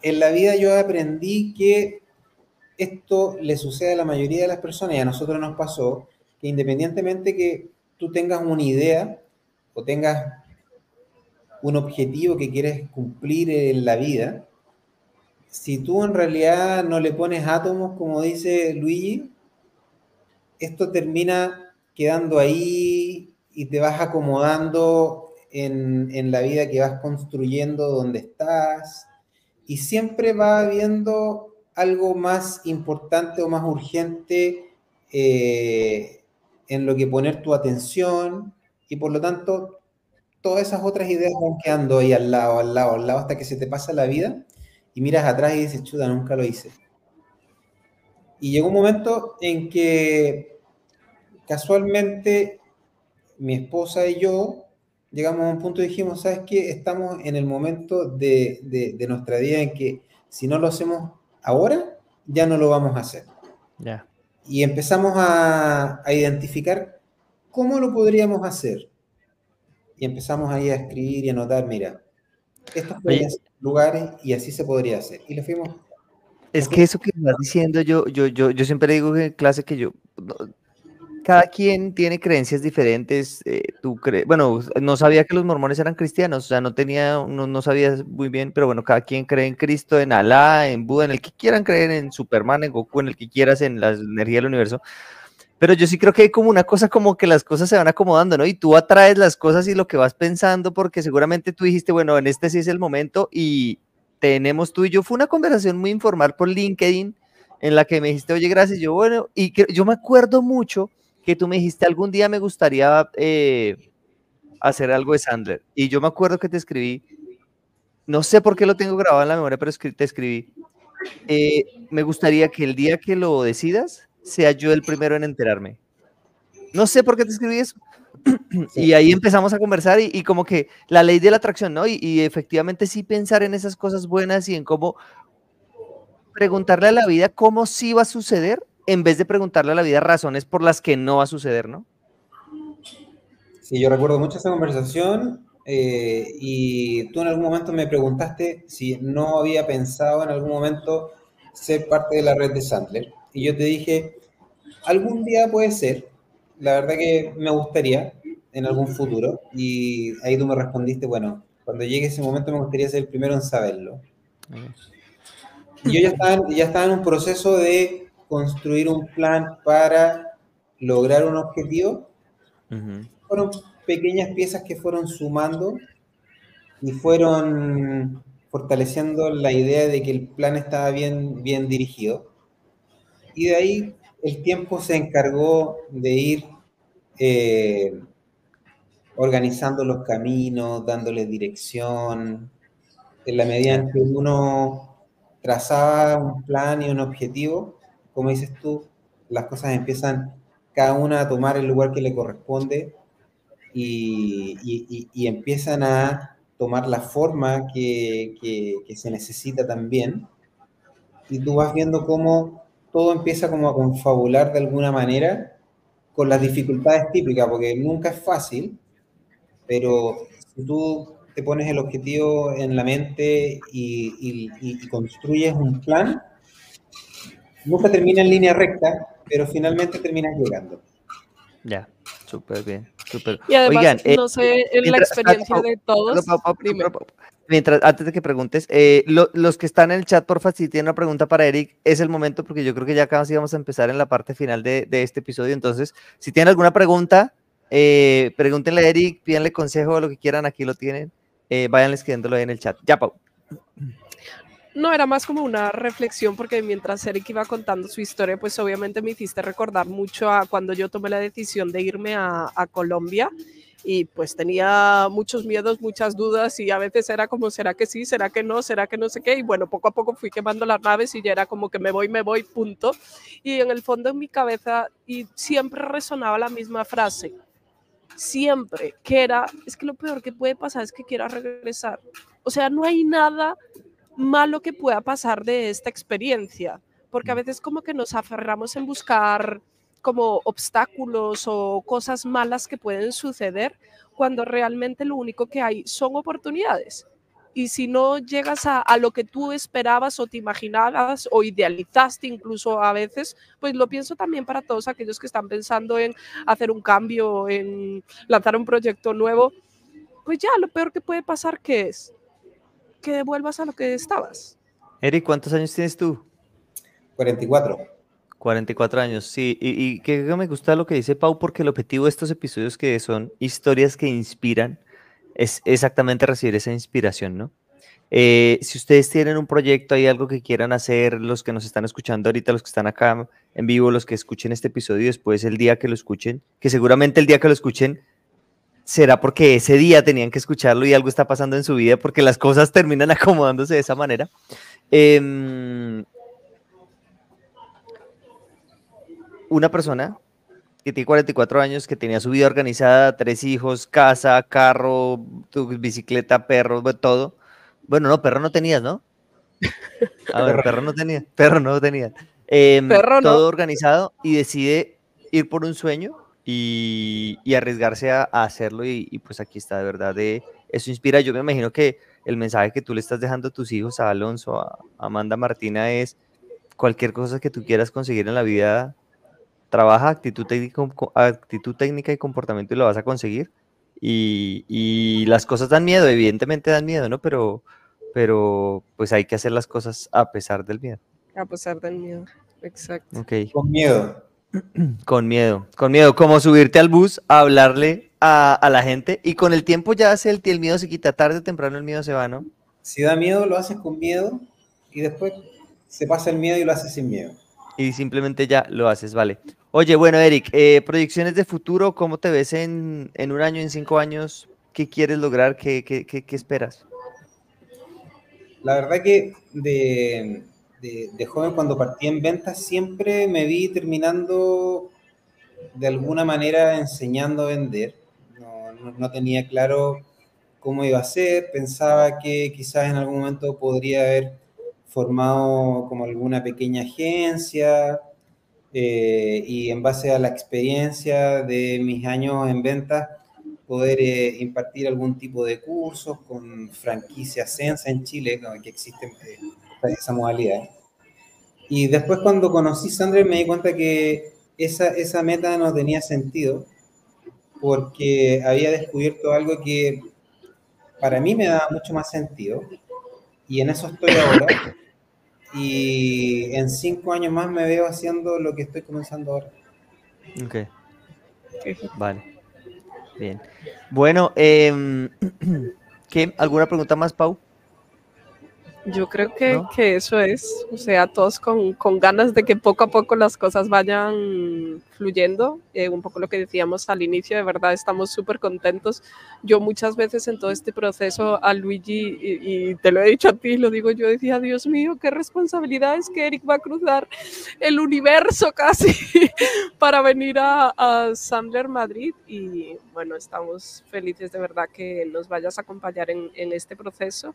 En la vida yo aprendí que esto le sucede a la mayoría de las personas y a nosotros nos pasó que independientemente que tú tengas una idea o tengas un objetivo que quieres cumplir en la vida, si tú en realidad no le pones átomos, como dice Luigi, esto termina quedando ahí y te vas acomodando en, en, la vida que vas construyendo donde estás. Y siempre va habiendo algo más importante o más urgente eh, en lo que poner tu atención y por lo tanto todas esas otras ideas van quedando ahí al lado, al lado, al lado hasta que se te pasa la vida y miras atrás y dices, chuda, nunca lo hice. Y llegó un momento en que casualmente mi esposa y yo llegamos a un punto y dijimos, ¿sabes qué? Estamos en el momento de, de, nuestra vida en que si no lo hacemos ahora, ya no lo vamos a hacer. Ya. Y empezamos a, a, identificar cómo lo podríamos hacer. Y empezamos ahí a escribir y a anotar, mira, estos lugares y así se podría hacer. Y lo fuimos. Es que eso que estás diciendo, yo, yo, yo, yo siempre digo en clase que yo, cada quien tiene creencias diferentes. Eh, tú crees, bueno, no sabía que los mormones eran cristianos, o sea, no tenía, no, no sabía muy bien, pero bueno, cada quien cree en Cristo, en Alá, en Buda, en el que quieran creer, en Superman, en Goku, en el que quieras, en la energía del universo. Pero yo sí creo que hay como una cosa como que las cosas se van acomodando, ¿no? Y tú atraes las cosas y lo que vas pensando, porque seguramente tú dijiste, bueno, en este sí es el momento y tenemos tú y yo. Fue una conversación muy informal por LinkedIn en la que me dijiste, oye, gracias. Yo, bueno, y que, yo me acuerdo mucho que tú me dijiste, algún día me gustaría eh, hacer algo de Sandler. Y yo me acuerdo que te escribí, no sé por qué lo tengo grabado en la memoria, pero te escribí, eh, me gustaría que el día que lo decidas, sea yo el primero en enterarme. No sé por qué te escribí eso. <clears throat> Y ahí empezamos a conversar y, como que la ley de la atracción, ¿no? Y, efectivamente sí pensar en esas cosas buenas y en cómo preguntarle a la vida cómo sí va a suceder en vez de preguntarle a la vida razones por las que no va a suceder, ¿no? Sí, yo recuerdo mucho esa conversación eh, y tú en algún momento me preguntaste si no había pensado en algún momento ser parte de la red de Sandler y yo te dije, algún día puede ser, la verdad que me gustaría en algún futuro, y ahí tú me respondiste, bueno, cuando llegue ese momento me gustaría ser el primero en saberlo. Y yo ya estaba, ya estaba en un proceso de construir un plan para lograr un objetivo. Fueron pequeñas piezas que fueron sumando y fueron fortaleciendo la idea de que el plan estaba bien, bien dirigido. Y de ahí el tiempo se encargó de ir eh, organizando los caminos, dándole dirección. En la medida en que uno trazaba un plan y un objetivo, como dices tú, las cosas empiezan cada una a tomar el lugar que le corresponde y, empiezan a tomar la forma que, que se necesita también. Y tú vas viendo cómo todo empieza como a confabular de alguna manera con las dificultades típicas, porque nunca es fácil, pero si tú te pones el objetivo en la mente y, y construyes un plan, nunca termina en línea recta, pero finalmente terminas llegando. Ya, súper bien, súper. Y además, Oigan, eh, no sé, en la experiencia ah, de todos. Mientras, antes de que preguntes, eh, lo- los que están en el chat, porfa, si tienen una pregunta para Eric, es el momento porque yo creo que ya casi vamos a empezar en la parte final de, de este episodio. Entonces, si tienen alguna pregunta, eh, pregúntenle a Eric, pídanle consejo, lo que quieran, aquí lo tienen. Eh, váyanle escribiéndolo ahí en el chat. Ya, Pau. No, era más como una reflexión porque mientras Eric iba contando su historia, pues obviamente me hiciste recordar mucho a cuando yo tomé la decisión de irme a, a Colombia y pues tenía muchos miedos, muchas dudas y a veces era como, ¿será que sí? ¿Será que no? ¿Será que no sé qué? Y bueno, poco a poco fui quemando las naves y ya era como que me voy, me voy, punto. Y en el fondo en mi cabeza y siempre resonaba la misma frase, siempre, que era, es que lo peor que puede pasar es que quiera regresar. O sea, no hay nada malo que pueda pasar de esta experiencia, porque a veces como que nos aferramos en buscar como obstáculos o cosas malas que pueden suceder cuando realmente lo único que hay son oportunidades. Y si no llegas a, a lo que tú esperabas o te imaginabas o idealizaste incluso a veces, pues lo pienso también para todos aquellos que están pensando en hacer un cambio, en lanzar un proyecto nuevo, pues ya lo peor que puede pasar que es que devuelvas a lo que estabas. Eric, ¿cuántos años tienes tú? 44. 44 años, sí. Y, que me gusta lo que dice Pau, porque el objetivo de estos episodios que son historias que inspiran es exactamente recibir esa inspiración, ¿no? Eh, si ustedes tienen un proyecto, hay algo que quieran hacer, los que nos están escuchando ahorita, los que están acá en vivo, los que escuchen este episodio después el día que lo escuchen, que seguramente el día que lo escuchen será porque ese día tenían que escucharlo y algo está pasando en su vida, porque las cosas terminan acomodándose de esa manera. Em, una persona que tiene 44 años, que tenía su vida organizada, tres hijos, casa, carro, tu bicicleta, perro, todo. Bueno, no, perro no tenías, ¿no? A ver, Perro. no tenía, perro no tenía. Em, Perro no. Todo organizado y decide ir por un sueño y, y arriesgarse a, a hacerlo y, y pues aquí está, de verdad, de, eso inspira. Yo me imagino que el mensaje que tú le estás dejando a tus hijos, a Alonso, a Amanda Martina, es cualquier cosa que tú quieras conseguir en la vida, trabaja actitud técnica, actitud técnica y comportamiento y lo vas a conseguir. Y, y las cosas dan miedo, evidentemente dan miedo, ¿no? Pero, pero pues hay que hacer las cosas a pesar del miedo. A pesar del miedo. Exacto. Ok. Con miedo. <clears throat> Con miedo, con miedo, como subirte al bus a hablarle a, a la gente y con el tiempo ya se, el, el miedo se quita, tarde o temprano el miedo se va, ¿no? Si da miedo, lo haces con miedo y después se pasa el miedo y lo haces sin miedo. Y simplemente ya lo haces, vale. Oye, bueno, Eric, eh, proyecciones de futuro, ¿cómo te ves en, en un año, en cinco años? ¿Qué quieres lograr? ¿Qué, qué, qué, esperas? La verdad que de, de, de joven cuando partí en ventas siempre me vi terminando de alguna manera enseñando a vender. No, no- no tenía claro cómo iba a ser, pensaba que quizás en algún momento podría haber formado como alguna pequeña agencia eh, y en base a la experiencia de mis años en ventas poder eh, impartir algún tipo de cursos con franquicia Sensa en Chile, que existe eh, esa modalidad. Y después cuando conocí Sandra me di cuenta que esa, esa meta no tenía sentido porque había descubierto algo que para mí me daba mucho más sentido y en eso estoy ahora y en cinco años más me veo haciendo lo que estoy comenzando ahora. Ok. Vale. Bien. Bueno, em, <clears throat> ¿qué? ¿Alguna pregunta más, Pau? Yo creo que, ¿No? que eso es, o sea, todos con, con ganas de que poco a poco las cosas vayan fluyendo. Eh, un poco lo que decíamos al inicio, de verdad estamos súper contentos. Yo muchas veces en todo este proceso a Luigi, y, y te lo he dicho a ti, lo digo yo, decía, Dios mío, qué responsabilidad es que Eric va a cruzar el universo casi <laughs> para venir a, a Sandler Madrid. Y bueno, estamos felices de verdad que nos vayas a acompañar en, en este proceso.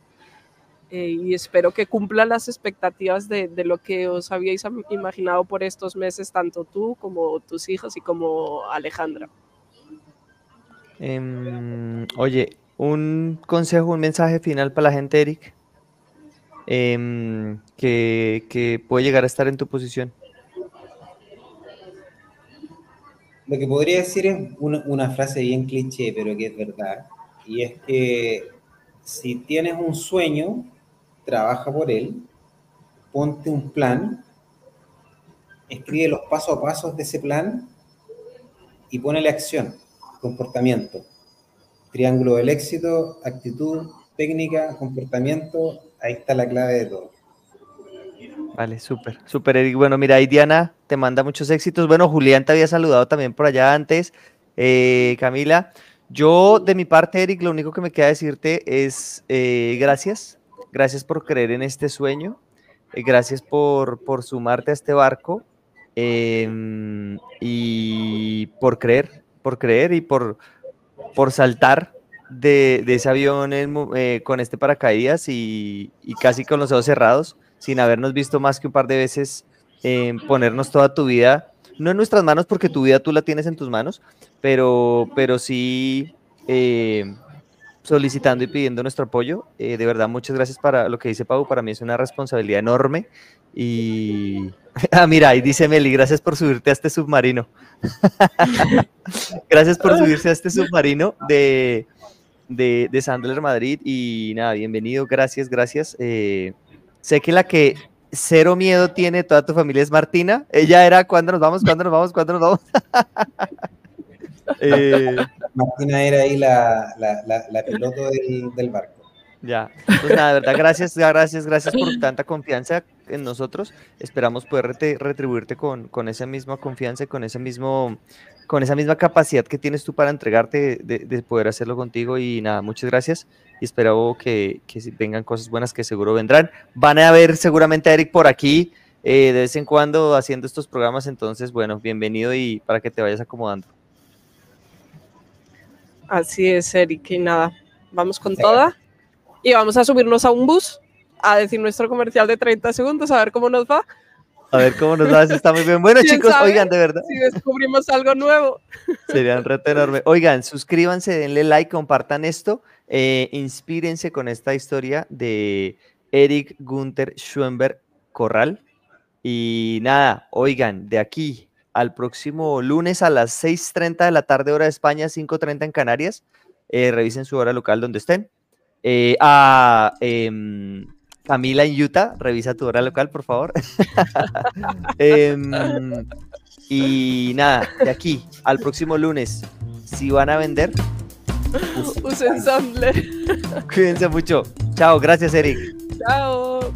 Eh, y espero que cumpla las expectativas de, de, lo que os habíais imaginado por estos meses, tanto tú como tus hijos y como Alejandra. Eh, oye, un consejo, un mensaje final para la gente, Eric, eh, que, que puede llegar a estar en tu posición. Lo que podría decir es una, una frase bien cliché, pero que es verdad, y es que si tienes un sueño, trabaja por él, ponte un plan, escribe los pasos a pasos de ese plan y ponele acción, comportamiento. Triángulo del éxito, actitud, técnica, comportamiento, ahí está la clave de todo. Vale, súper, súper, Eric. Bueno, mira, ahí Diana te manda muchos éxitos. Bueno, Julián te había saludado también por allá antes. Eh, Camila, yo de mi parte, Eric, lo único que me queda decirte es eh, gracias. Gracias por creer en este sueño. Eh, gracias por, por, sumarte a este barco. Em, y por creer, por creer y por, por saltar de, de ese avión eh, con este paracaídas y, y, casi con los ojos cerrados, sin habernos visto más que un par de veces eh, ponernos toda tu vida, no en nuestras manos porque tu vida tú la tienes en tus manos, pero, pero sí eh, solicitando y pidiendo nuestro apoyo. de verdad, muchas gracias para lo que dice Pau, para mí es una responsabilidad enorme y... <laughs> Ah, mira, ahí dice Meli, gracias por subirte a este submarino. <laughs> gracias por subirse a este submarino de, de, de Sandler Madrid y nada, bienvenido, gracias, gracias. Eh, sé que la que cero miedo tiene toda tu familia es Martina. Ella era cuando nos vamos, cuando nos vamos, cuando nos vamos. <laughs> <laughs> eh, Martina era ahí la, la, la, la piloto del, del, barco. Ya, pues nada, de verdad, gracias, gracias, gracias por <laughs> tanta confianza en nosotros. Esperamos poder retribuirte con, con esa misma confianza y con ese mismo con esa misma capacidad que tienes tú para entregarte, de, de poder hacerlo contigo. Y nada, muchas gracias. Y espero que, que, vengan cosas buenas que seguro vendrán. Van a ver seguramente a Eric por aquí eh, de vez en cuando haciendo estos programas. Entonces, bueno, bienvenido y para que te vayas acomodando. Así es, Eric. Y nada, vamos con toda. Y vamos a subirnos a un bus a decir nuestro comercial de 30 segundos, a ver cómo nos va. A ver cómo nos va, está muy bien. Bueno, chicos, sabe? oigan, de verdad. Si descubrimos algo nuevo. Sería un reto enorme. Oigan, suscríbanse, denle like, compartan esto. Eh, inspírense con esta historia de Eric Gunther Schoenberg Corral. Y nada, oigan, de aquí al próximo lunes a las 6.30 de la tarde, hora de España, 5.30 en Canarias. Eh, revisen su hora local donde estén. Eh, a. Eh, Camila en Utah, revisa tu hora local, por favor. <laughs> eh, y nada, de aquí al próximo lunes, si van a vender, <laughs> usen. <laughs> Cuídense mucho. Chao, gracias, Eric. Chao.